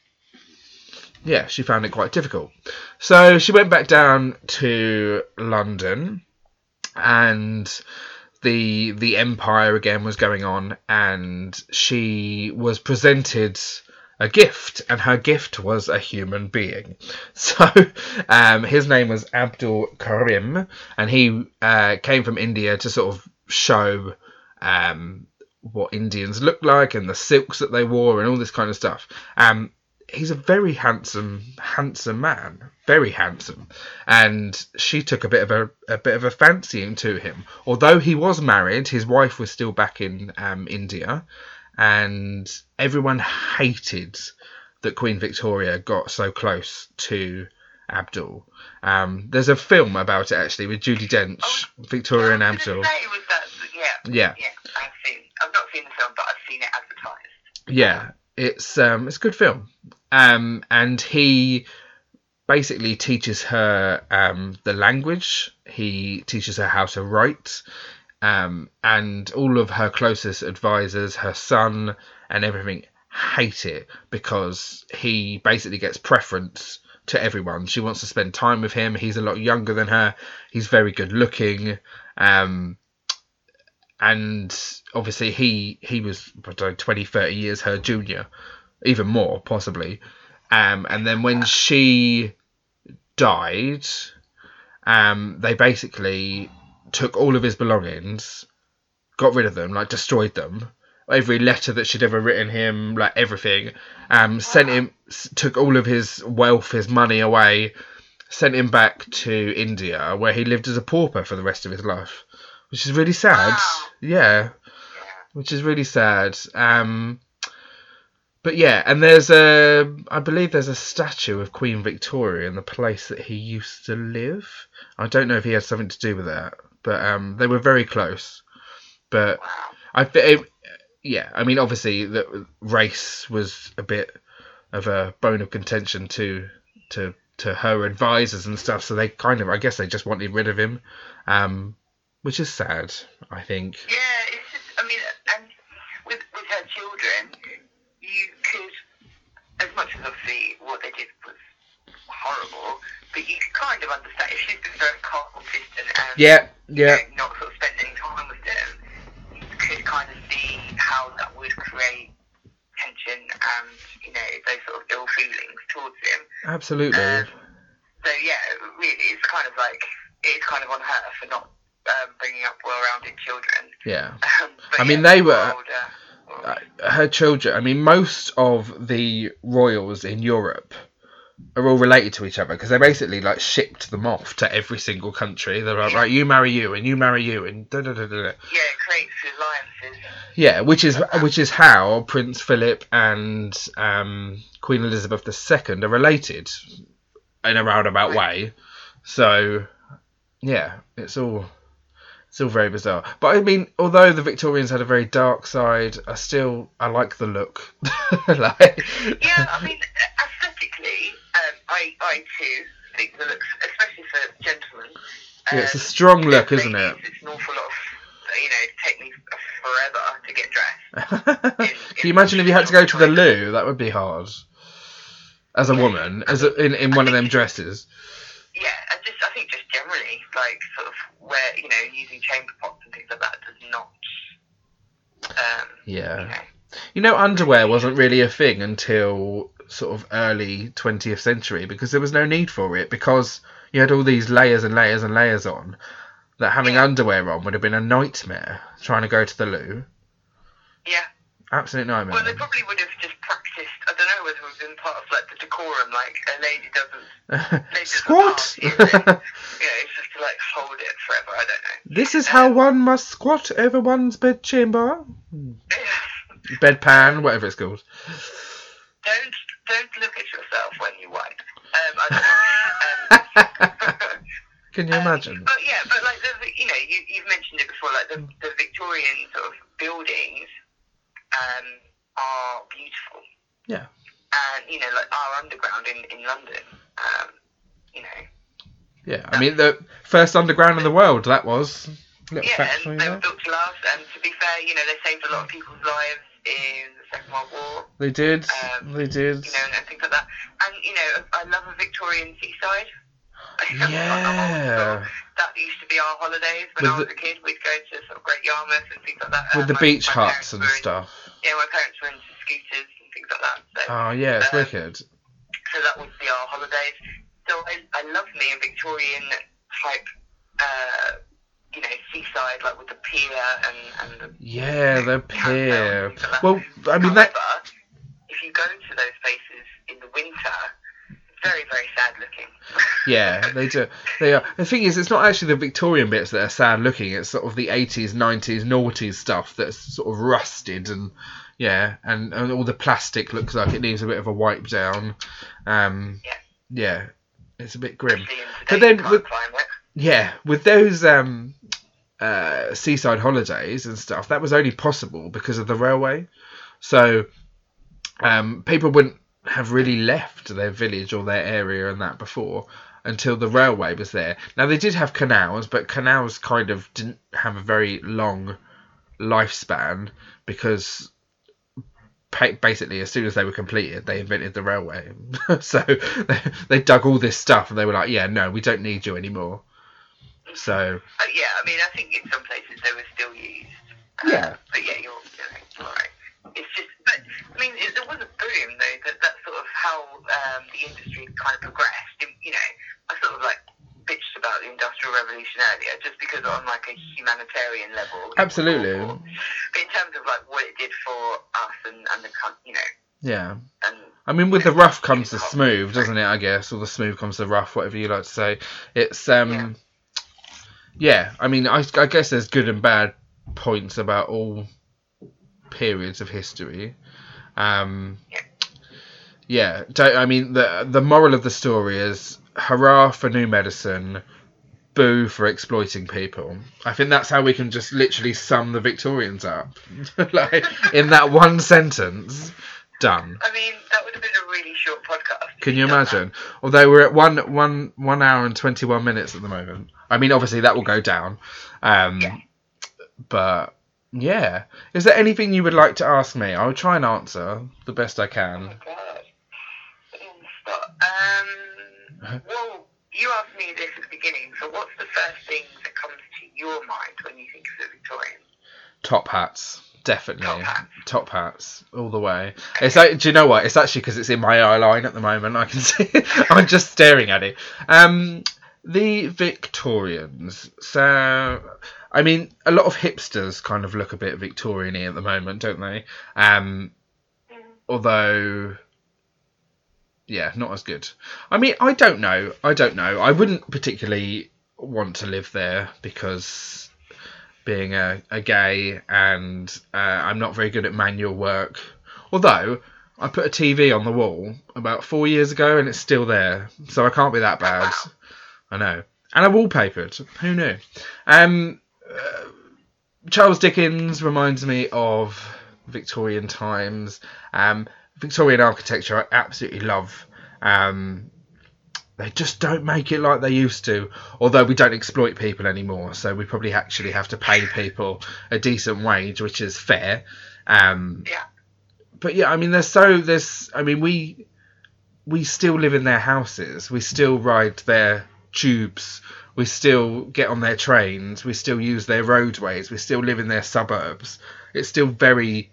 B: yeah, she found it quite difficult. So she went back down to London, and the the Empire again was going on, and she was presented a gift, and her gift was a human being. So um, his name was Abdul Karim, and he uh, came from India to sort of show um, what Indians looked like and the silks that they wore and all this kind of stuff. Um, he's a very handsome, handsome man, very handsome, and she took a bit of a, a bit of a fancying to him. Although he was married, his wife was still back in um, India, and everyone hated that Queen Victoria got so close to Abdul. Um, there's a film about it actually with Judi Dench, Victoria and Abdul.
C: that, yeah,
B: Yeah,
C: yeah, I've seen. I've not seen the film, but I've seen it advertised.
B: yeah, it's um, it's a good film. Um, and he basically teaches her um, the language. He teaches her how to write. Um, and all of her closest advisors, her son, and everything hate it because he basically gets preference to everyone. She wants to spend time with him. He's a lot younger than her. He's very good looking. Um, and obviously he he was I don't know, 20 30 years her junior even more possibly um, and then when she died um, they basically took all of his belongings got rid of them like destroyed them every letter that she'd ever written him like everything um, sent him took all of his wealth his money away sent him back to india where he lived as a pauper for the rest of his life which is really sad
C: Wow.
B: yeah
C: Yeah.
B: which is really sad. Um, but yeah, and there's a, I believe there's a statue of Queen Victoria in the place that he used to live. I don't know if he had something to do with that, but um, they were very close. But. I, thi- yeah, I mean, obviously the race was a bit of a bone of contention to to to her advisors and stuff. So they kind of, I guess, they just wanted rid of him, um, which is sad. I think.
C: Yeah, it's just, I mean, and with, with her children, you could, as much as obviously what they did was horrible, but you could kind of understand if she's been very calm, distant, and
B: Yeah,
C: you
B: yeah.
C: know, not sort of spending time with them, you could kind of see how that would create tension and, you know, those sort of ill feelings towards him.
B: Absolutely.
C: Um, so yeah, really, it's kind of like it's kind of on her for not um, bringing up well-rounded children.
B: yeah.
C: Um,
B: I mean,
C: yeah,
B: they were-
C: older.
B: Uh, her children, I mean, most of the royals in Europe are all related to each other because they basically like shipped them off to every single country. They're like, right, you marry you, and you marry you, and da da da da. da.
C: yeah, it creates alliances.
B: Yeah, which is which is how Prince Philip and um, Queen Elizabeth II are related in a roundabout way. So, yeah, it's all it's all very bizarre. But I mean, although the Victorians had a very dark side, I still I like the look. like,
C: Yeah, I mean, aesthetically, um, I, I too think the looks, especially for gentlemen.
B: Yeah, it's a
C: um,
B: strong look, isn't it?
C: It's an awful lot of, you know, it take me forever to get dressed.
B: Can you imagine if you had to go to the loo? That would be hard. As a woman, as a, in in one of them dresses.
C: Yeah, and just I think just generally, like sort of where you know using chamber pots and things like that does not. Um,
B: Yeah.
C: You know,
B: You know, underwear wasn't really a thing until sort of early 20th century because there was no need for it because you had all these layers and layers and layers on that having
C: Yeah.
B: underwear on would have been a nightmare trying to go to the loo.
C: yeah.
B: Absolute nightmare.
C: Well, they probably would have just. I don't know whether it have been part of like the decorum, like a lady doesn't. Lady doesn't
B: Squat!
C: pass you, yeah, it's just to like hold it forever. I don't know.
B: this is how one must squat over one's bedchamber.
C: Yeah.
B: Bedpan, whatever it's called.
C: don't don't look at yourself when you wipe. Um, I don't know. Um,
B: Can you
C: Um,
B: imagine?
C: But yeah, but like the, the- you know, you, you've mentioned it before. Like the, the Victorian sort of buildings um, are beautiful.
B: Yeah.
C: And you know, like our underground in in London. Um, you know,
B: Yeah, I mean, the first underground in the world, that was. Little
C: yeah, and they
B: there.
C: were built to last. And to be fair, you know, they saved a lot of people's lives in the Second World War.
B: They did.
C: um,
B: they did.
C: You know, and, and things like that. And you know, I love a Victorian seaside.
B: Yeah.
C: that used to be our holidays when
B: With
C: I was
B: the-
C: a kid. We'd go to sort of Great Yarmouth and things like that.
B: With
C: Um,
B: the beach huts and stuff.
C: Yeah, my parents were into scooters things like that. So,
B: Oh, yeah, it's
C: Um,
B: wicked.
C: so that would be our holidays. So I, I love me a Victorian type, uh, you know, seaside, like with the pier and, and the
B: Yeah, the pier.
C: like.
B: Well, I mean, that.
C: If you go to those places in the winter. Very, very sad looking.
B: Yeah, they do. They are. The thing is, it's not actually the Victorian bits that are sad looking. It's sort of the 80s, 90s, noughties stuff that's sort of rusted and yeah, and, and all the plastic looks like it needs a bit of a wipe down. Um,
C: Yeah.
B: yeah, it's a bit grim. But then with- Yeah, with those um, uh, seaside holidays and stuff, that was only possible because of the railway. So um, people wouldn't have really left their village or their area and that before until the railway was there. Now they did have canals, but canals kind of didn't have a very long lifespan because basically as soon as they were completed they invented the railway so they, they dug all this stuff and they were like yeah no we don't need you anymore so
C: Uh, yeah, I mean, I think in some places they were still used.
B: Yeah.
C: But yeah, you're, you're right. It's just, but I mean, it, there was a boom though. That that's sort of how um, the industry kind of progressed. You know, I sort of like bitched about the industrial revolution earlier, just because on like a humanitarian level.
B: Absolutely.
C: awful. But in terms of like what it did for us and and the you know
B: yeah
C: and
B: I mean, with the rough comes the smooth, doesn't it? I guess, or the smooth comes the rough, whatever you like to say. It's um, yeah. I mean, I, I guess there's good and bad points about all periods of history. Um, yeah. Don't, I mean, the the moral of the story is hurrah for new medicine, boo for exploiting people. I think that's how we can just literally sum the Victorians up, like in that one sentence. Done.
C: I mean that would have been a really short podcast.
B: Can you imagine? Although we're at one one one hour and twenty one minutes at the moment. I mean, obviously that will go down. Um,
C: Yeah.
B: But yeah, is there anything you would like to ask me? I'll try and answer the best I
C: Oh
B: can.
C: my god. Put me on the spot. Um, well, you asked me this at the beginning, so what's the first thing that comes to your mind when you think of the Victorians?
B: Top hats, definitely.
C: Top hats.
B: Top hats, all the way. It's like, do you know what? It's actually because it's in my eye line at the moment. I can see. I'm just staring at it. Um, the Victorians. So, I mean, a lot of hipsters kind of look a bit Victorian-y at the moment, don't they? Um, although, yeah, not as good. I mean, I don't know. I don't know. I wouldn't particularly want to live there because being a, a gay and uh, I'm not very good at manual work. Although I put a TV on the wall about four years ago and it's still there, so I can't be that bad. I know. And I wallpapered. Who knew? Um, uh, Charles Dickens reminds me of Victorian times. Um, Victorian architecture I absolutely love. Um, they just don't make it like they used to. Although we don't exploit people anymore, so we probably actually have to pay people a decent wage, which is fair. Um,
C: Yeah.
B: but yeah, I mean, there's so there's. I mean, we we still live in their houses. We still ride their tubes. We still get on their trains. We still use their roadways. We still live in their suburbs. It's still very,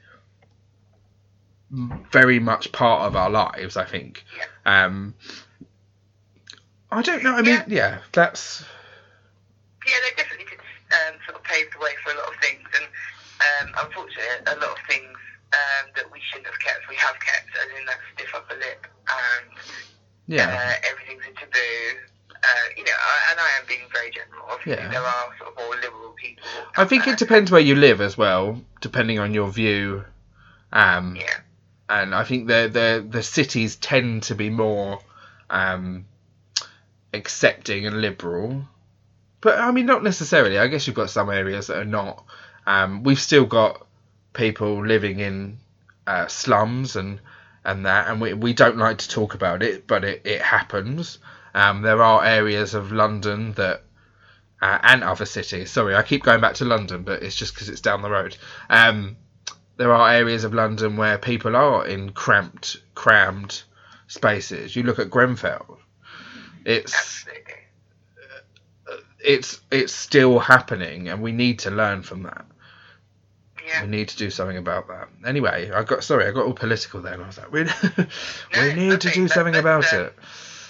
B: very much part of our lives. I think. Um, I don't know. I mean, yeah, that's
C: Yeah, they definitely did um, sort of pave the way for a lot of things, and um, unfortunately, a lot of things um, that we shouldn't have kept, we have kept, as in that stiff upper lip and
B: yeah,
C: uh, everything's a taboo. Uh, you know, I- and I am being very general. Obviously,
B: Yeah.
C: there are sort of more liberal people.
B: I think
C: out
B: it depends where you live as well, depending on your view. Um.
C: Yeah.
B: And I think the the the cities tend to be more um, accepting and liberal. But I mean, not necessarily. I guess you've got some areas that are not. Um, we've still got people living in uh, slums and and that, and we we don't like to talk about it, but it it happens. Um, there are areas of London that. Uh, and other cities. Sorry, I keep going back to London, but it's just because it's down the road. Um, there are areas of London where people are in cramped, crammed spaces. You look at Grenfell. It's
C: Absolutely.
B: it's it's still happening, and we need to learn from that.
C: Yeah.
B: We need to do something about that. Anyway, I got sorry, I got all political then. I was like, we,
C: No,
B: we need to do something
C: that's,
B: about
C: um,
B: it.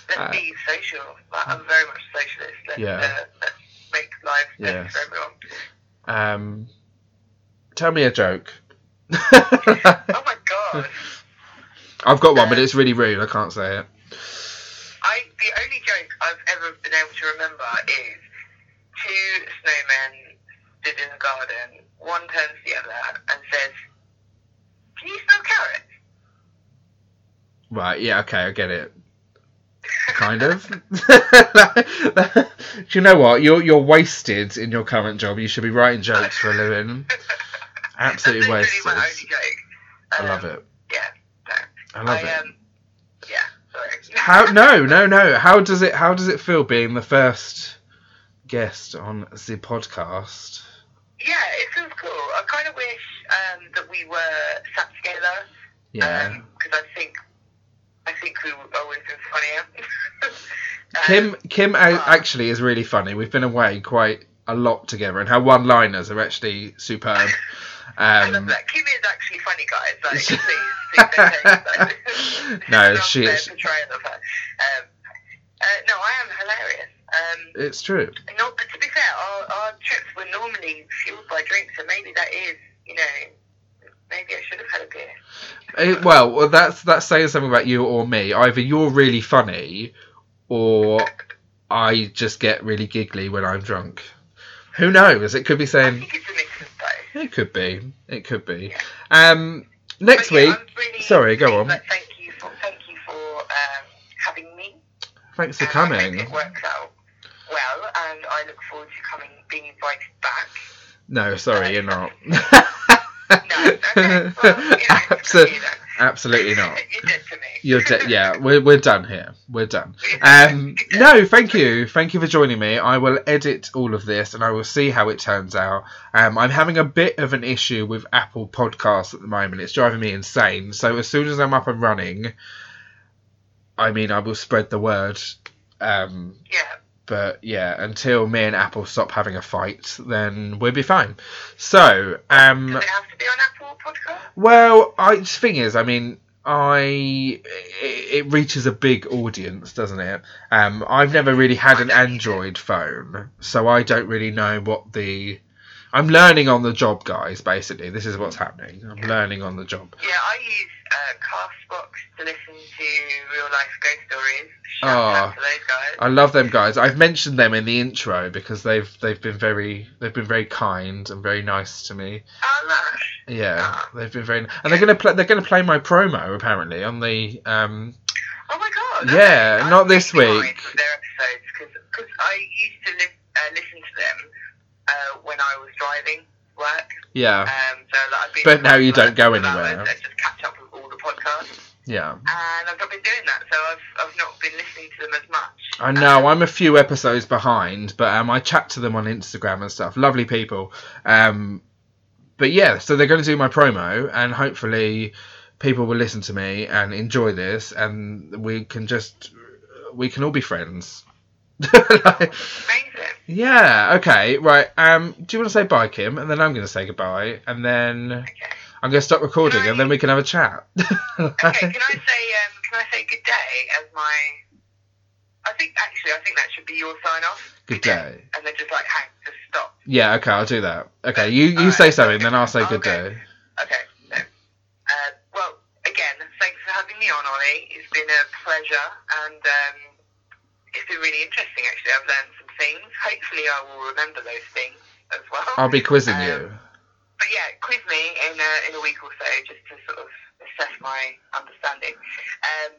C: Let's
B: Uh,
C: be social. Like, I'm very much a socialist. Let's,
B: Yeah.
C: uh, let's make life better for everyone.
B: Um, tell me a joke.
C: Oh my god.
B: I've got one, but uh, it's really rude. I can't say it.
C: I the only joke I've ever been able to remember is two snowmen stood in the garden. One turns to the other and says, "Can you smell carrots?"
B: Right, yeah, okay, I get it. Kind of. Do you know what? You're you're wasted in your current job. You should be writing jokes for a living. Absolutely wasted.
C: literally my only joke.
B: I love
C: Um,
B: it.
C: Yeah, no.
B: I love
C: I,
B: it.
C: Um, yeah, sorry.
B: How no no no how does it how does it feel being the first guest on the podcast?
C: Yeah, it feels cool. I kind of wish um, that we were sat together.
B: Yeah.
C: Because I think, I think we would always been funnier. Um,
B: Kim Kim a- actually is really funny. We've been away quite a lot together, and her one-liners are actually superb.
C: I love
B: Um,
C: that. Kim is actually funny, guys. Like, please, please don't.
B: No,
C: Not
B: she is-
C: portrayal of her. Um, uh, no, I am hilarious. Um,
B: it's true.
C: no, but to be fair, our, our trips were normally fueled by drinks, so maybe that is, you know, maybe I should have had a beer.
B: Eh, well, well, that's that's saying something about you or me. Either you're really funny, or I just get really giggly when I'm drunk. Who knows? It could be saying
C: think it's a mix of both.
B: it could be. It could be. Um, next
C: yeah,
B: week.
C: Really
B: sorry, go on.
C: Thank you for thank you for um, having me.
B: Thanks for
C: hope
B: coming.
C: it works out well, and I look forward to coming being invited back.
B: No, sorry, you're not.
C: No, okay, well, you know,
B: Abso-
C: you know.
B: Absolutely not.
C: You're dead.
B: You're de- yeah, we're we're done here. We're done. Um, no, thank you, thank you for joining me. I will edit all of this and I will see how it turns out. Um, I'm having a bit of an issue with Apple Podcasts at the moment. It's driving me insane. So as soon as I'm up and running, I mean, I will spread the word. Um,
C: Yeah.
B: But yeah, until me and Apple stop having a fight, then we'll be fine. So, um,
C: Does it have to be on Apple Podcast?
B: well, I the thing is, I mean, I it, it reaches a big audience, doesn't it? Um, I've never really had an Android phone, so I don't really know what the. I'm learning on the job, guys. Basically, this is what's happening. I'm learning on the job.
C: Yeah, I use uh, Castbox to listen to real life ghost stories. Shout
B: Oh.
C: out to those guys.
B: I love them guys. I've mentioned them in the intro because they've they've been very they've been very kind and very nice to me.
C: Oh, lush.
B: Yeah, they've been very, and they're gonna play. They're gonna play my promo apparently on the. Um,
C: Oh my god.
B: Yeah,
C: I'm
B: not this
C: really
B: week.
C: their episodes because I used to li- uh, listen to them uh, when I was driving work.
B: yeah,
C: Um, so like, I've been
B: But now you don't go
C: hours
B: anywhere.
C: Just catch up with all the podcasts.
B: yeah.
C: And I've not been doing that, so I've, I've not been listening to them as much.
B: I know I'm a few episodes behind, but um, I chat to them on Instagram and stuff. Lovely people. Um, but yeah, so they're going to do my promo, and hopefully people will listen to me and enjoy this, and we can just we can all be friends. Like-
C: Amazing.
B: yeah. Okay. Right. Um. Do you want to say bye, Kim? And then I'm going to say goodbye, and then
C: Okay.
B: I'm going to stop recording,
C: I-
B: and then we can have a chat.
C: Okay, can I say um, can I say good day as my? I think actually I think that should be your sign off.
B: Good day.
C: And then just like hang, just stop.
B: Yeah. Okay. I'll do that. Okay. You you
C: Alright.
B: say something, then I'll say good
C: Okay.
B: day.
C: Okay. No. Uh, well, again, thanks for having me on, Ollie. It's been a pleasure, and um, it's been really interesting. Actually, I've learned some things. Hopefully, I will remember those things as well.
B: I'll be quizzing
C: Um,
B: you.
C: But yeah, quiz me in a, in a week or so just to sort of assess my understanding. Um,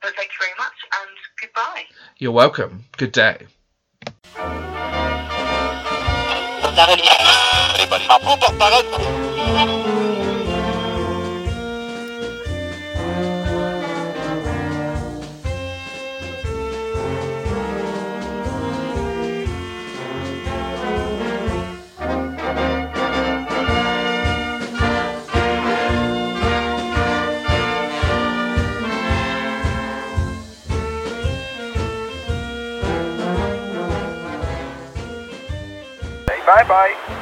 C: but thank you very much and goodbye.
B: You're welcome. Good day.
D: Bye bye.